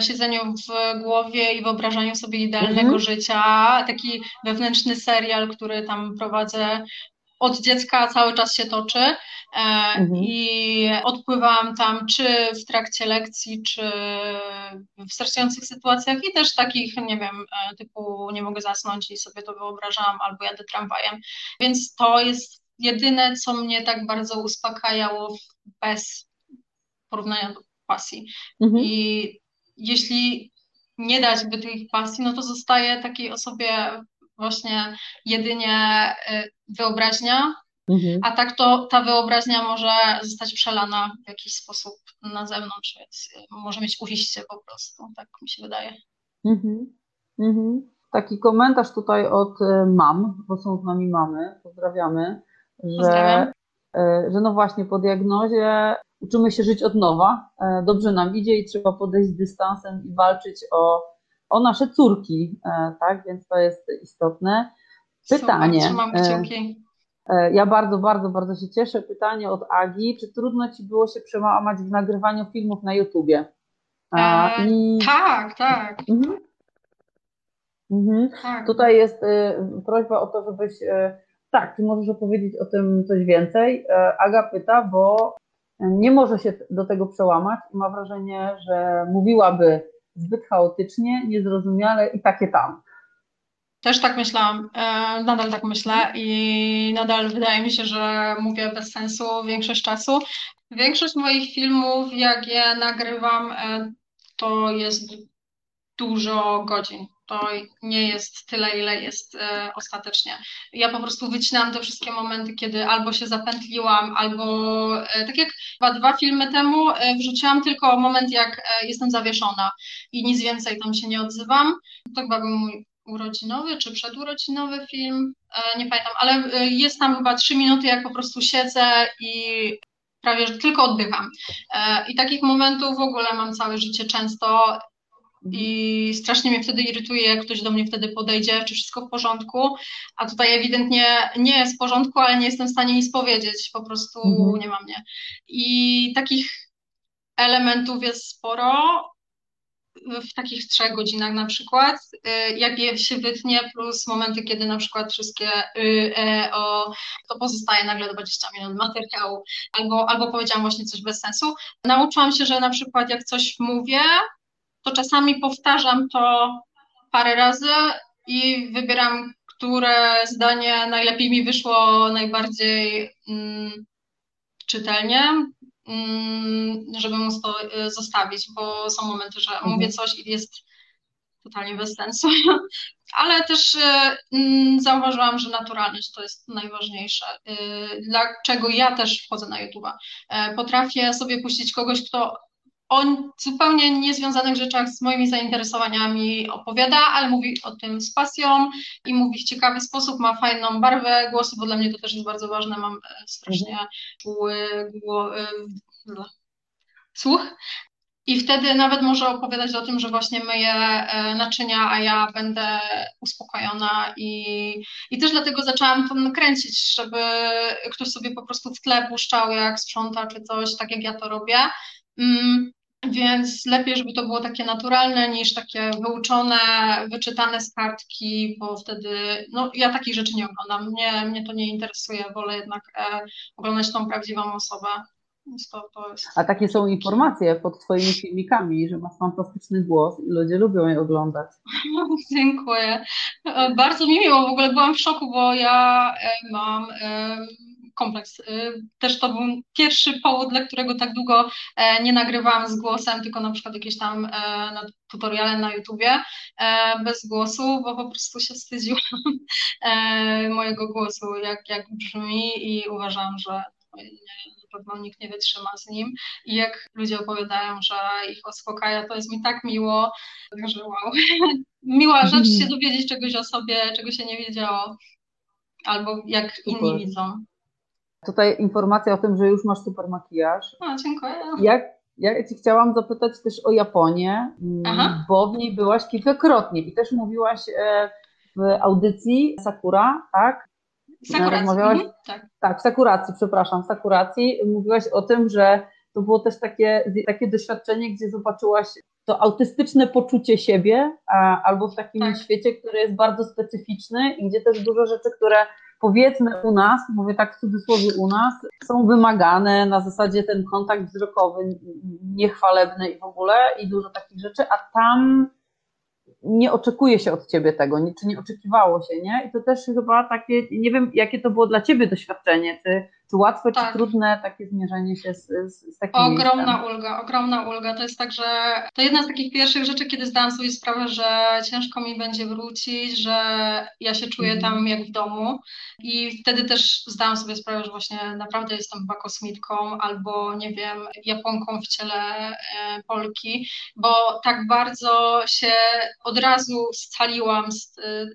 siedzeniu w głowie i wyobrażaniu sobie idealnego mhm. życia, taki wewnętrzny serial, który tam prowadzę od dziecka cały czas się toczy e, mhm. i odpływałam tam czy w trakcie lekcji, czy w stresujących sytuacjach i też takich, nie wiem, e, typu nie mogę zasnąć i sobie to wyobrażałam albo jadę tramwajem. Więc to jest jedyne, co mnie tak bardzo uspokajało bez porównania do pasji. Mhm. I jeśli nie dać by tych pasji, no to zostaje takiej osobie właśnie jedynie y, wyobraźnia, mhm. a tak to ta wyobraźnia może zostać przelana w jakiś sposób na zewnątrz, więc może mieć ujście po prostu, tak mi się wydaje. Mhm. Mhm. Taki komentarz tutaj od y, mam, bo są z nami mamy, pozdrawiamy, że, y, że no właśnie po diagnozie uczymy się żyć od nowa, dobrze nam idzie i trzeba podejść z dystansem i walczyć o o nasze córki, e, tak? Więc to jest istotne. Pytanie. Trzymam e, kciuki. E, ja bardzo, bardzo, bardzo się cieszę. Pytanie od Agi. Czy trudno Ci było się przełamać w nagrywaniu filmów na YouTubie? I... Tak, tak. Mhm. Mhm. tak. Tutaj jest prośba o to, żebyś. tak, czy możesz opowiedzieć o tym coś więcej? Aga pyta, bo nie może się do tego przełamać i ma wrażenie, że mówiłaby zbyt chaotycznie, niezrozumiale i takie tam. Też tak myślałam, e, nadal tak myślę i nadal wydaje mi się, że mówię bez sensu większość czasu. Większość moich filmów, jak je nagrywam, e, to jest dużo godzin to nie jest tyle, ile jest e, ostatecznie. Ja po prostu wycinam te wszystkie momenty, kiedy albo się zapętliłam, albo e, tak jak dwa, dwa filmy temu e, wrzuciłam tylko moment, jak e, jestem zawieszona i nic więcej tam się nie odzywam. To chyba był mój urodzinowy czy przedurodzinowy film, e, nie pamiętam, ale e, jest tam chyba trzy minuty, jak po prostu siedzę i prawie że tylko oddycham. I takich momentów w ogóle mam całe życie często i strasznie mnie wtedy irytuje, jak ktoś do mnie wtedy podejdzie, czy wszystko w porządku, a tutaj ewidentnie nie jest w porządku, ale nie jestem w stanie nic powiedzieć, po prostu mhm. nie ma mnie. I takich elementów jest sporo, w takich trzech godzinach na przykład, y, jak je się wytnie, plus momenty, kiedy na przykład wszystkie y, e, o, to pozostaje nagle 20 minut materiału, albo, albo powiedziałam właśnie coś bez sensu. Nauczyłam się, że na przykład jak coś mówię, to czasami powtarzam to parę razy i wybieram, które zdanie najlepiej mi wyszło, najbardziej mm, czytelnie, mm, żeby móc to y, zostawić, bo są momenty, że mhm. mówię coś i jest totalnie bez sensu. Ale też y, mm, zauważyłam, że naturalność to jest najważniejsze. Y, dlaczego ja też wchodzę na YouTube'a. Potrafię sobie puścić kogoś, kto o zupełnie niezwiązanych rzeczach z moimi zainteresowaniami opowiada, ale mówi o tym z pasją i mówi w ciekawy sposób, ma fajną barwę głosu, bo dla mnie to też jest bardzo ważne, mam e, strasznie e, słuch. I wtedy nawet może opowiadać o tym, że właśnie myję e, naczynia, a ja będę uspokojona i, i też dlatego zaczęłam to nakręcić, żeby ktoś sobie po prostu w tle puszczał, jak sprząta czy coś, tak jak ja to robię. Mm, więc lepiej, żeby to było takie naturalne niż takie wyuczone, wyczytane z kartki, bo wtedy, no ja takich rzeczy nie oglądam. Mnie, mnie to nie interesuje, wolę jednak e, oglądać tą prawdziwą osobę. To, to jest... A takie są informacje pod Twoimi filmikami, że masz fantastyczny głos i ludzie lubią je oglądać. Dziękuję. E, bardzo mi miło, w ogóle byłam w szoku, bo ja e, mam kompleks. Y, też to był pierwszy powód, dla którego tak długo e, nie nagrywałam z głosem, tylko na przykład jakieś tam e, tutoriale na YouTubie e, bez głosu, bo po prostu się wstydziłam mojego głosu, jak, jak brzmi i uważam, że na pewno nikt nie wytrzyma z nim. I jak ludzie opowiadają, że ich uspokaja, to jest mi tak miło, że wow. Miła rzecz się dowiedzieć czegoś o sobie, czego się nie wiedziało, albo jak inni widzą. Tutaj informacja o tym, że już masz super makijaż. O, dziękuję. Jak, ja Ci chciałam zapytać też o Japonię, mm, Aha. bo w niej byłaś kilkakrotnie i też mówiłaś e, w audycji Sakura, tak? Sakuracji. Rozmawiałaś, mhm, tak. tak, w Sakuracji, przepraszam, w Sakuracji mówiłaś o tym, że to było też takie, takie doświadczenie, gdzie zobaczyłaś to autystyczne poczucie siebie, a, albo w takim tak. świecie, który jest bardzo specyficzny i gdzie też dużo rzeczy, które powiedzmy u nas, mówię tak w cudzysłowie u nas, są wymagane na zasadzie ten kontakt wzrokowy niechwalebny i w ogóle i dużo takich rzeczy, a tam nie oczekuje się od ciebie tego, czy nie oczekiwało się, nie? I to też chyba takie, nie wiem, jakie to było dla ciebie doświadczenie, czy łatwe, tak. czy trudne takie zmierzenie się z, z, z takim Ogromna miejscem? ulga, ogromna ulga. To jest tak, że to jedna z takich pierwszych rzeczy, kiedy zdałam sobie sprawę, że ciężko mi będzie wrócić, że ja się czuję mhm. tam jak w domu i wtedy też zdałam sobie sprawę, że właśnie naprawdę jestem chyba kosmitką albo, nie wiem, Japonką w ciele e, Polki, bo tak bardzo się od razu scaliłam z, e,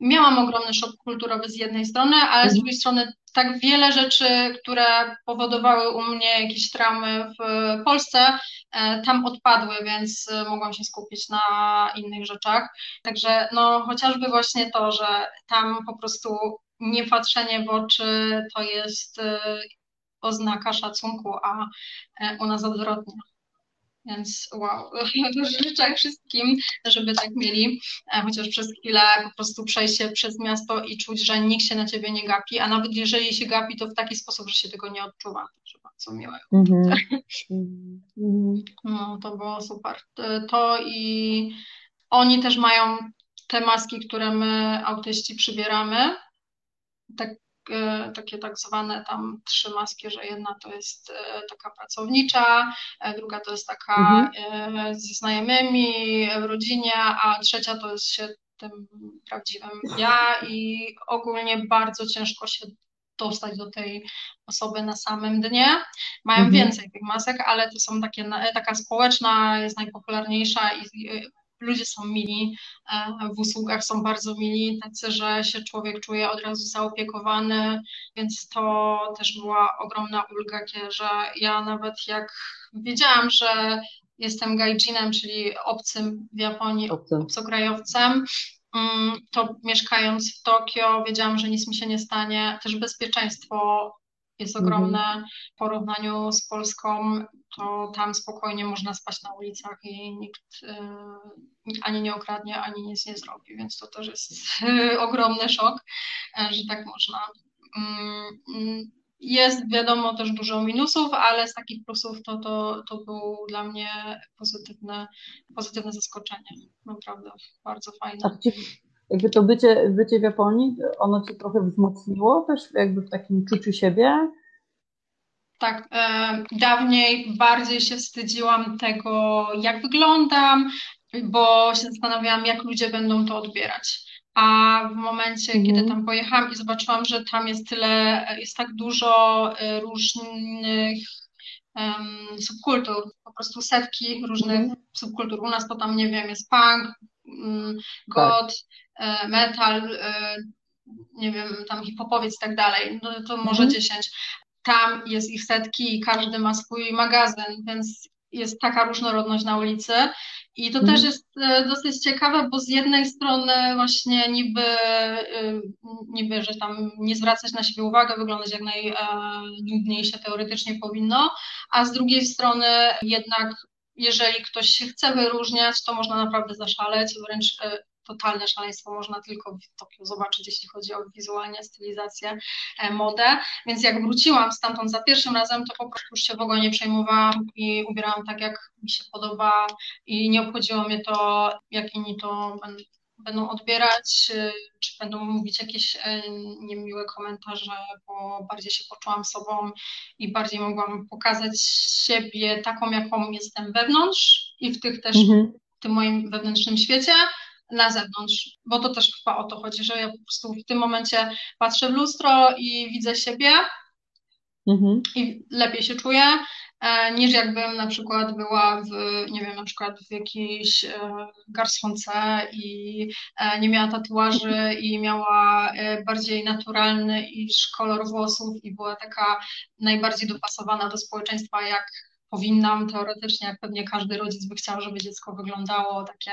miałam ogromny szok kulturowy z jednej strony, ale z mhm. drugiej strony tak wiele rzeczy, które powodowały u mnie jakieś traumy w Polsce, e, tam odpadły, więc e, mogłam się skupić na innych rzeczach. Także no chociażby właśnie to, że tam po prostu nie patrzenie w oczy to jest e, oznaka szacunku, a u nas odwrotnie. Więc wow, życzę wszystkim, żeby tak mieli, e, chociaż przez chwilę po prostu przejść się przez miasto i czuć, że nikt się na ciebie nie gapi, a nawet jeżeli się gapi, to w taki sposób, że się tego nie odczuwa. Także bardzo miłe. Mm-hmm. No, to było super. To i oni też mają te maski, które my autyści przybieramy. Tak E, takie tak zwane tam trzy maski, że jedna to jest e, taka pracownicza, e, druga to jest taka mhm. ze znajomymi, w rodzinie, a trzecia to jest się tym prawdziwym ja i ogólnie bardzo ciężko się dostać do tej osoby na samym dnie. Mają mhm. więcej tych masek, ale to są takie, taka społeczna, jest najpopularniejsza i ludzie są mili, e, w usługach są bardzo mili, tacy, że się człowiek czuje od razu zaopiekowany, więc to też była ogromna ulga, że ja nawet jak wiedziałam, że jestem gaijinem, czyli obcym w Japonii, Obcym. obcokrajowcem, mm, to mieszkając w Tokio wiedziałam, że nic mi się nie stanie. Też bezpieczeństwo jest mhm. ogromne w porównaniu z Polską, to tam spokojnie można spać na ulicach i nikt y, ani nie okradnie, ani nic nie zrobi, więc to też jest ogromny szok, e, że tak można. Mm, jest wiadomo też dużo minusów, ale z takich plusów to, to, to było dla mnie pozytywne, pozytywne zaskoczenie. Naprawdę bardzo fajne. jakby to bycie, bycie w Japonii, ono cię trochę wzmocniło też jakby w takim czuciu siebie? Tak, e, dawniej bardziej się wstydziłam tego, jak wyglądam, bo się zastanawiałam, jak ludzie będą to odbierać a w momencie, mhm. kiedy tam pojechałam i zobaczyłam, że tam jest tyle, jest tak dużo y, różnych um, subkultur, po prostu setki różnych mhm. subkultur. U nas to tam, nie wiem, jest punk, um, god, tak. metal, y, nie wiem, tam hip-hopowiec i tak dalej, no to może mhm. 10. Tam jest ich setki i każdy ma swój magazyn, więc jest taka różnorodność na ulicy i to mhm. też jest e, dosyć ciekawe, bo z jednej strony właśnie niby, e, niby, że tam nie zwracać na siebie uwagi, wyglądać jak najnudniej się teoretycznie powinno, a z drugiej strony jednak jeżeli ktoś się chce wyróżniać, to można naprawdę zaszaleć, wręcz e, totalne szaleństwo można tylko w Tokio zobaczyć, jeśli chodzi o wizualnie, stylizację, e, modę. Więc jak wróciłam stamtąd za pierwszym razem, to po prostu już się w ogóle nie przejmowałam i ubierałam tak, jak mi się podoba i nie obchodziło mnie to, jak inni to będą odbierać, e, czy będą mówić jakieś e, niemiłe komentarze, bo bardziej się poczułam sobą i bardziej mogłam pokazać siebie taką, jaką jestem wewnątrz i w tych też, mhm. w tym moim wewnętrznym świecie, na zewnątrz, bo to też chyba o to chodzi, że ja po prostu w tym momencie patrzę w lustro i widzę siebie mhm. i lepiej się czuję, e, niż jakbym na przykład była w, nie wiem, na przykład w jakiejś e, garsonce i e, nie miała tatuaży i miała bardziej naturalny iż kolor włosów i była taka najbardziej dopasowana do społeczeństwa, jak powinnam teoretycznie, jak pewnie każdy rodzic by chciał, żeby dziecko wyglądało takie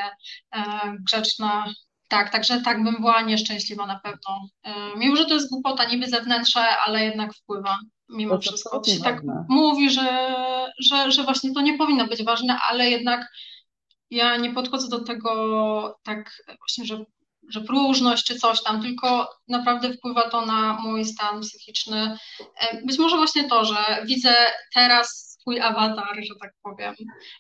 e, grzeczne. Tak, także tak bym była nieszczęśliwa na pewno. E, mimo, że to jest głupota niby zewnętrzne, ale jednak wpływa mimo to wszystko. To się tak mówi, że, że, że właśnie to nie powinno być ważne, ale jednak ja nie podchodzę do tego tak właśnie, że, że próżność czy coś tam, tylko naprawdę wpływa to na mój stan psychiczny. E, być może właśnie to, że widzę teraz swój awatar, że tak powiem,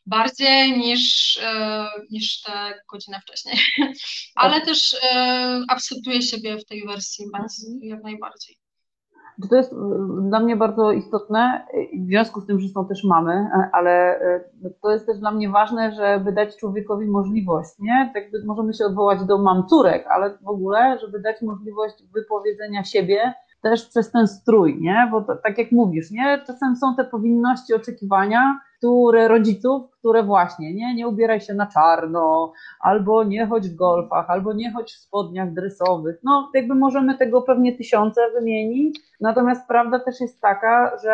bardziej niż, e, niż te godzinę wcześniej. Ale tak. też e, akceptuję siebie w tej wersji jak najbardziej. To jest e, dla mnie bardzo istotne, w związku z tym, że są też mamy, ale to jest też dla mnie ważne, żeby dać człowiekowi możliwość, nie? Tak możemy się odwołać do mam córek, ale w ogóle, żeby dać możliwość wypowiedzenia siebie, też przez ten strój, nie? Bo to, tak jak mówisz, nie? Czasem są te powinności, oczekiwania, które rodziców, które właśnie, nie? Nie ubieraj się na czarno, albo nie chodź w golfach, albo nie chodź w spodniach dresowych. No, jakby możemy tego pewnie tysiące wymienić. Natomiast prawda też jest taka, że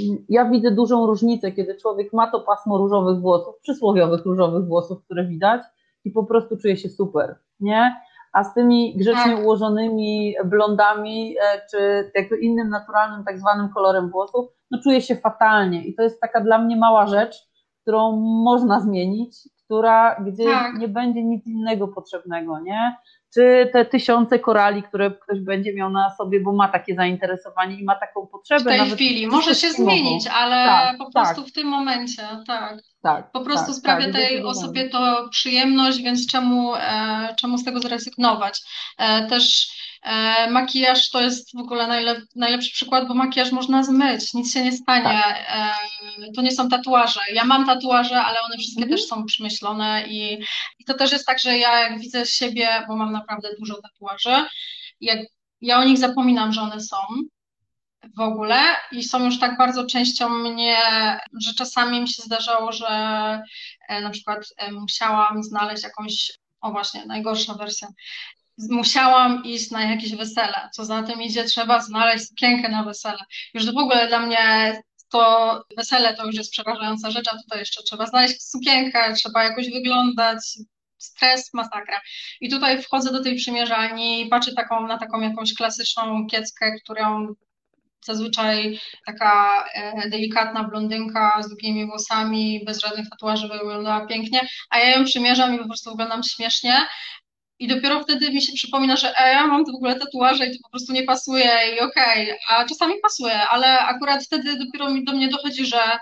mm, ja widzę dużą różnicę, kiedy człowiek ma to pasmo różowych włosów, przysłowiowych różowych włosów, które widać i po prostu czuje się super, nie? A z tymi grzecznie tak. ułożonymi blondami, e, czy jakby innym naturalnym tak zwanym kolorem włosów, no czuję się fatalnie i to jest taka dla mnie mała rzecz, którą można zmienić, która, gdzie tak. nie będzie nic innego potrzebnego, nie? Czy te tysiące korali, które ktoś będzie miał na sobie, bo ma takie zainteresowanie i ma taką potrzebę. W tej chwili może się zmienić, ale tak, po prostu tak. w tym momencie, tak. Tak, po prostu tak, sprawia tak, tej osobie to przyjemność, więc czemu, e, czemu z tego zrezygnować? E, też makijaż to jest w ogóle najlep najlepszy przykład, bo makijaż można zmyć, nic się nie stanie. Tak. E, to nie są tatuaże. Ja mam tatuaże, ale one wszystkie mhm. też są przemyślone i, i to też jest tak, że ja jak widzę siebie, bo mam naprawdę dużo tatuaży, jak ja o nich zapominam, że one są, w ogóle i są już tak bardzo częścią mnie, że czasami mi się zdarzało, że e, na przykład e, musiałam znaleźć jakąś, o właśnie, najgorsza wersja, musiałam iść na jakieś wesele. Co za tym idzie, trzeba znaleźć sukienkę na wesele. Już w ogóle dla mnie to wesele to już jest przerażająca rzecz, a tutaj jeszcze trzeba znaleźć sukienkę, trzeba jakoś wyglądać, stres, masakra. I tutaj wchodzę do tej przymierzalni i patrzę taką, na taką jakąś klasyczną kieckę, którą zazwyczaj taka e, delikatna blondynka z długimi włosami, bez żadnych tatuaży wyglądała pięknie, a ja ją przymierzam i po prostu wyglądam śmiesznie. I dopiero wtedy mi się przypomina, że e, ja mam w ogóle tatuaże i to po prostu nie pasuje i okej, okay. a czasami pasuje, ale akurat wtedy dopiero mi do mnie dochodzi, że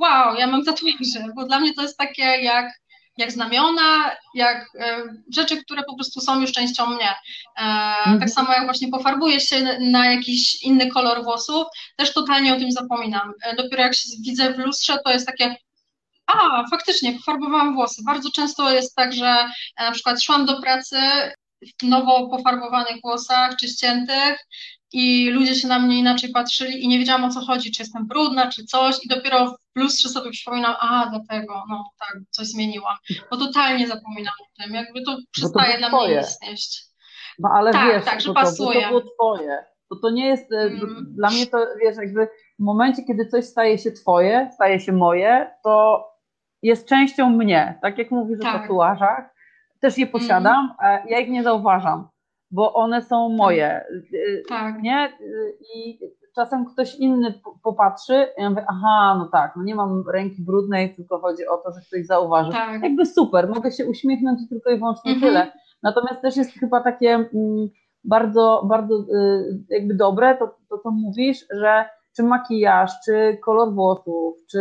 wow, ja mam tatuaże, bo dla mnie to jest takie jak jak znamiona, jak e, rzeczy, które po prostu są już częścią mnie. E, mhm. Tak samo jak właśnie pofarbuję się na jakiś inny kolor włosów, też totalnie o tym zapominam. E, dopiero jak się widzę w lustrze, to jest takie a, faktycznie, pofarbowałam włosy. Bardzo często jest tak, że na przykład szłam do pracy w nowo pofarbowanych włosach czy ściętych i ludzie się na mnie inaczej patrzyli i nie wiedziałam o co chodzi, czy jestem brudna, czy coś i dopiero w lustrze sobie przypominam, a dlatego, no tak, coś zmieniłam, bo totalnie zapominam o tym, jakby to przestaje to dla twoje. mnie istnieć. No ale tak, wiesz, tak, że to, pasuje. To, to było twoje, to to nie jest, mm. dla mnie to, wiesz, jakby w momencie, kiedy coś staje się twoje, staje się moje, to jest częścią mnie, tak jak mówisz tak. o tatuażach, też je posiadam, mm. ja ich nie zauważam bo one są moje. Tak. Nie? I czasem ktoś inny popatrzy i ja mówię, aha, no tak, no nie mam ręki brudnej, tylko chodzi o to, że ktoś zauważy. Tak. Jakby super, mogę się uśmiechnąć i tylko i wyłącznie mhm. tyle. Natomiast też jest chyba takie mm, bardzo, bardzo y, jakby dobre to, to, co mówisz, że czy makijaż, czy kolor włosów, czy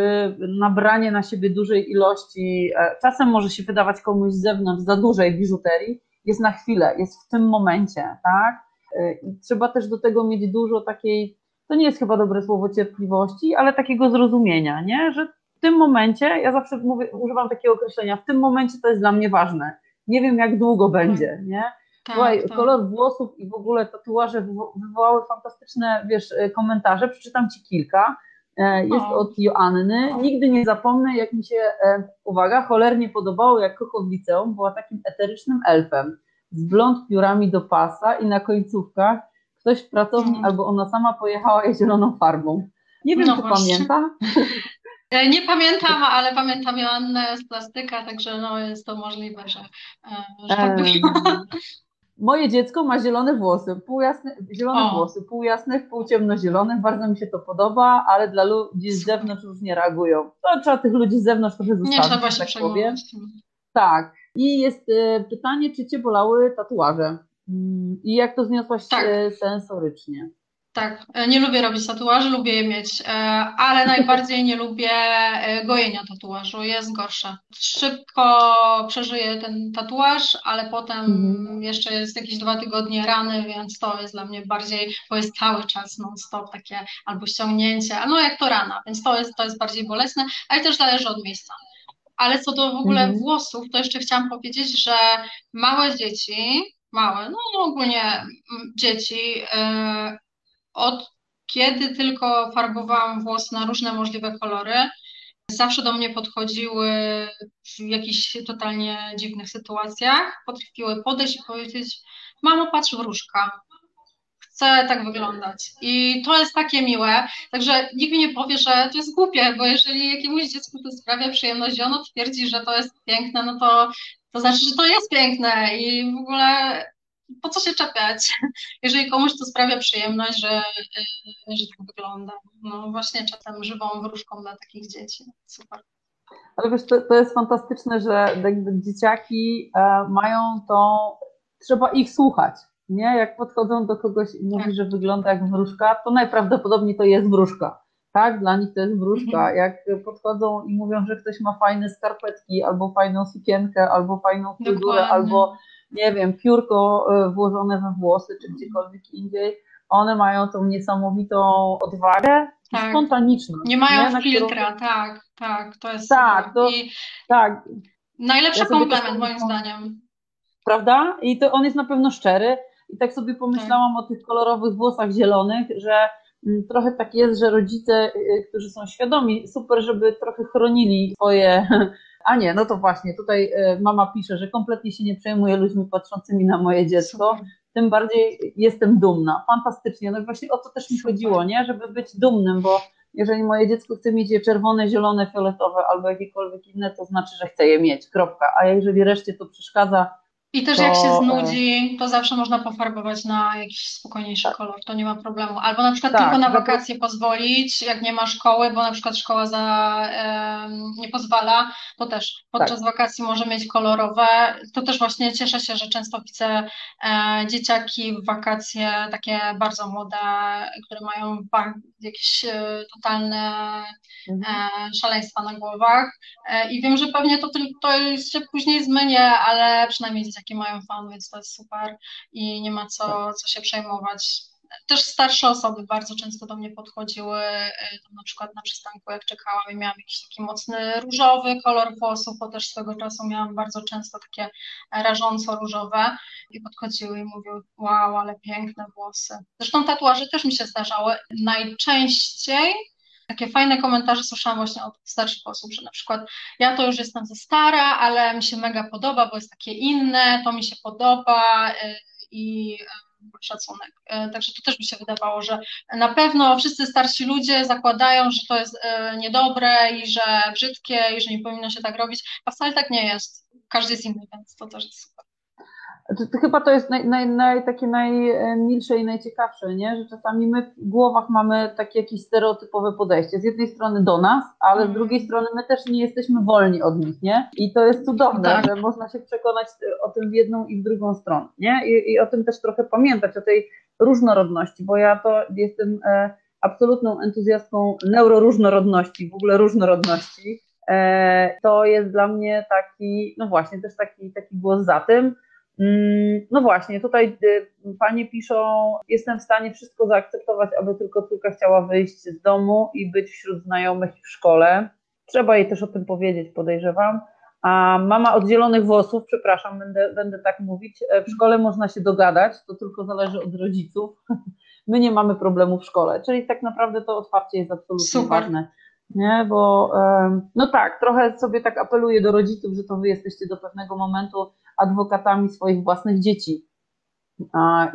nabranie na siebie dużej ilości, e, czasem może się wydawać komuś z zewnątrz za dużej biżuterii, jest na chwilę, jest w tym momencie, tak? Y, I trzeba też do tego mieć dużo takiej, to nie jest chyba dobre słowo cierpliwości, ale takiego zrozumienia, nie? Że w tym momencie, ja zawsze mówię, używam takiego określenia, w tym momencie to jest dla mnie ważne. Nie wiem, jak długo będzie, nie? Tak, Słuchaj, tak. kolor włosów i w ogóle tatuaże wywołały fantastyczne, wiesz, y, komentarze. Przeczytam Ci kilka. E, jest o. od Joanny. Nigdy nie zapomnę, jak mi się, e, uwaga, cholernie podobało, jak Koko w liceum była takim eterycznym elfem z blond piórami do pasa i na końcówkach ktoś w pracowni mm. albo ona sama pojechała je zieloną farbą. Nie wiem, no czy właśnie. pamięta. E, nie pamiętam, ale pamiętam Joannę z plastyka, także no jest to możliwe, że, że tak było. Moje dziecko ma zielone włosy, pół jasne, zielone o. włosy, pół jasne, pół ciemnozielone, bardzo mi się to podoba, ale dla ludzi z zewnątrz już nie reagują. To trzeba tych ludzi z zewnątrz trochę zostawić, nie trzeba się tak powiem. Tak. I jest e, pytanie, czy Cię bolały tatuaże? Mm, I jak to zniosłaś tak. E, sensorycznie? Tak, e, nie lubię robić tatuaży, lubię je mieć, ale najbardziej nie lubię gojenia tatuażu, jest gorsze. Szybko przeżyję ten tatuaż, ale potem mhm. jeszcze jest jakieś dwa tygodnie rany, więc to jest dla mnie bardziej, bo jest cały czas non-stop takie albo ściągnięcie, no jak to rana, więc to jest, to jest bardziej bolesne, ale też zależy od miejsca. Ale co do w ogóle mhm. włosów, to jeszcze chciałam powiedzieć, że małe dzieci, małe, no ogólnie dzieci, yy, od kiedy tylko farbowałam włos na różne możliwe kolory, zawsze do mnie podchodziły w jakichś totalnie dziwnych sytuacjach, potrafiły podejść i powiedzieć, mamo patrz wróżka, chcę tak wyglądać. I to jest takie miłe. Także nikt mi nie powie, że to jest głupie, bo jeżeli jakiemuś dziecku to sprawia przyjemność i ono twierdzi, że to jest piękne, no to, to znaczy, że to jest piękne i w ogóle po co się czepiać, jeżeli komuś to sprawia przyjemność, że, że tak wygląda. No właśnie czasem żywą wróżką dla takich dzieci. Super. Ale wiesz, to, to jest fantastyczne, że dzieciaki e, mają tą, trzeba ich słuchać nie? Jak podchodzą do kogoś i mówi, tak. że wygląda jak wróżka, to najprawdopodobniej to jest wróżka. Tak, dla nich to jest wróżka. Mhm. Jak podchodzą i mówią, że ktoś ma fajne skarpetki, albo fajną sukienkę, albo fajną figurę, albo nie wiem, piórko e, włożone we włosy, czy gdziekolwiek indziej, one mają tą niesamowitą odwagę tak. spontaniczną. Nie mają nie? filtra, którą... tak, tak, to jest tak, to, I tak. Najlepszy ja komplement moim zdaniem. Prawda? I to on jest na pewno szczery. I tak sobie pomyślałam tak. o tych kolorowych włosach zielonych, że mm, trochę tak jest, że rodzice, y, y, którzy są świadomi, super, żeby trochę chronili swoje. A nie, no to właśnie, tutaj y, mama pisze, że kompletnie się nie przejmuje ludźmi patrzącymi na moje dziecko. Tym bardziej jestem dumna. Fantastycznie. No właśnie o to też mi chodziło, nie? Żeby być dumnym, bo jeżeli moje dziecko chce mieć je czerwone, zielone, fioletowe albo jakiekolwiek inne, to znaczy, że chce je mieć, kropka. A jeżeli reszcie to przeszkadza, i też to, jak się e, znudzi, to zawsze można pofarbować na jakiś spokojniejszy Tak. kolor, to nie ma problemu. Albo na przykład Tak, tylko na wakacje pozwolić, jak nie ma szkoły, bo na przykład szkoła za, em, nie pozwala, to też podczas wakacji może mieć kolorowe. To też właśnie cieszę się, że często widzę e, dzieciaki w wakacje takie bardzo młode, które mają jakieś e, totalne Mhm. e, szaleństwa na głowach. E, I wiem, że pewnie to, to się później zmienia, ale przynajmniej dzieciaki mają fan, więc to jest super i nie ma co, co się przejmować. Też starsze osoby bardzo często do mnie podchodziły, tam na przykład na przystanku, jak czekałam i miałam jakiś taki mocny różowy kolor włosów, bo też swego czasu miałam bardzo często takie rażąco różowe i podchodziły i mówiły, wow, ale piękne włosy. Zresztą tatuaże też mi się zdarzały. Najczęściej takie fajne komentarze słyszałam właśnie od starszych osób, że na przykład ja to już jestem za stara, ale mi się mega podoba, bo jest takie inne, to mi się podoba y, i y, szacunek. Y, Także to też mi się wydawało, że na pewno wszyscy starsi ludzie zakładają, że to jest niedobre i że brzydkie i że nie powinno się tak robić, a wcale tak nie jest. Każdy jest inny, więc to też jest super. To chyba to jest naj, naj, naj, takie najmilsze i najciekawsze, nie? że czasami my w głowach mamy takie jakieś stereotypowe podejście. Z jednej strony do nas, ale z Mhm. drugiej strony my też nie jesteśmy wolni od nich, nie? I to jest cudowne, Tak. że można się przekonać o tym w jedną i w drugą stronę, nie? I, I o tym też trochę pamiętać, o tej różnorodności, bo ja to jestem e, absolutną entuzjastką neuroróżnorodności, w ogóle różnorodności. E, to jest dla mnie taki, no właśnie, też taki, taki głos za tym. Mm, No właśnie, tutaj y, panie piszą, jestem w stanie wszystko zaakceptować, aby tylko córka chciała wyjść z domu i być wśród znajomych w szkole. Trzeba jej też o tym powiedzieć, podejrzewam. A mama od zielonych włosów, przepraszam, będę, będę tak mówić, e, w szkole można się dogadać, to tylko zależy od rodziców. My nie mamy problemu w szkole, czyli tak naprawdę to otwarcie jest absolutnie Super. ważne. Nie, bo no tak, trochę sobie tak apeluję do rodziców, że to wy jesteście do pewnego momentu adwokatami swoich własnych dzieci.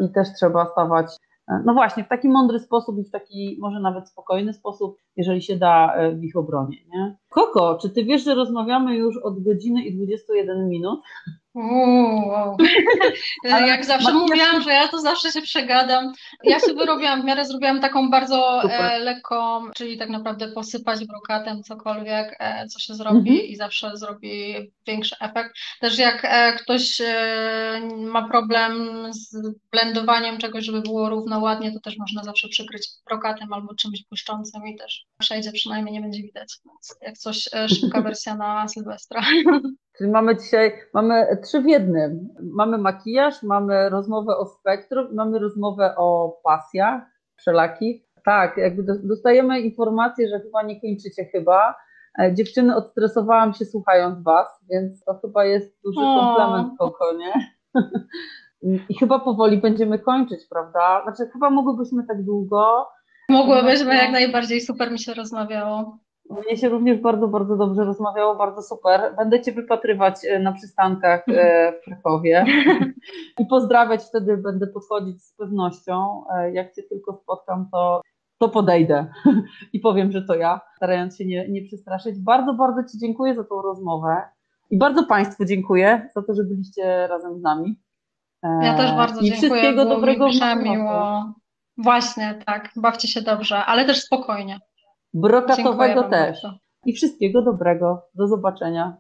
I też trzeba stawać, e, no właśnie, w taki mądry sposób i w taki może nawet spokojny sposób, jeżeli się da e, w ich obronie. Nie? Koko, czy ty wiesz, że rozmawiamy już od godziny i 21 minut? Uuu, wow. Jak zawsze mówiłam, że ja to zawsze się przegadam. Ja się wyrobiłam, w miarę zrobiłam taką bardzo Super. e, lekką, czyli tak naprawdę posypać brokatem cokolwiek, e, co się zrobi Mhm. i zawsze zrobi większy efekt. Też jak ktoś ma problem z blendowaniem czegoś, żeby było równo, ładnie, to też można zawsze przykryć brokatem albo czymś błyszczącym i też przejdzie, przynajmniej nie będzie widać. Więc jak coś, e, szybka wersja na Sylwestra. Czyli mamy dzisiaj, mamy trzy w jednym. Mamy makijaż, mamy rozmowę o spektrum, mamy rozmowę o pasjach wszelakich. Tak, jakby do- dostajemy informację, że chyba nie kończycie chyba. E, Dziewczyny, odstresowałam się słuchając Was, więc to chyba jest duży komplement Koko, nie? I chyba powoli będziemy kończyć, prawda? Znaczy chyba mogłybyśmy tak długo. Mogłybyśmy jak najbardziej, super mi się rozmawiało. Mnie się również bardzo, bardzo dobrze rozmawiało, bardzo super. Będę Cię wypatrywać e, na przystankach e, w Krakowie i pozdrawiać wtedy będę podchodzić z pewnością. E, Jak Cię tylko spotkam, to, to podejdę i powiem, że to ja, starając się nie, nie przestraszyć. Bardzo, bardzo Ci dziękuję za tą rozmowę i bardzo Państwu dziękuję za to, że byliście razem z nami. Ja też bardzo I dziękuję, wszystkiego było dobrego mi przemiło. Właśnie, tak, bawcie się dobrze, ale też spokojnie. Brokatowego też. bardzo. I wszystkiego dobrego. Do zobaczenia.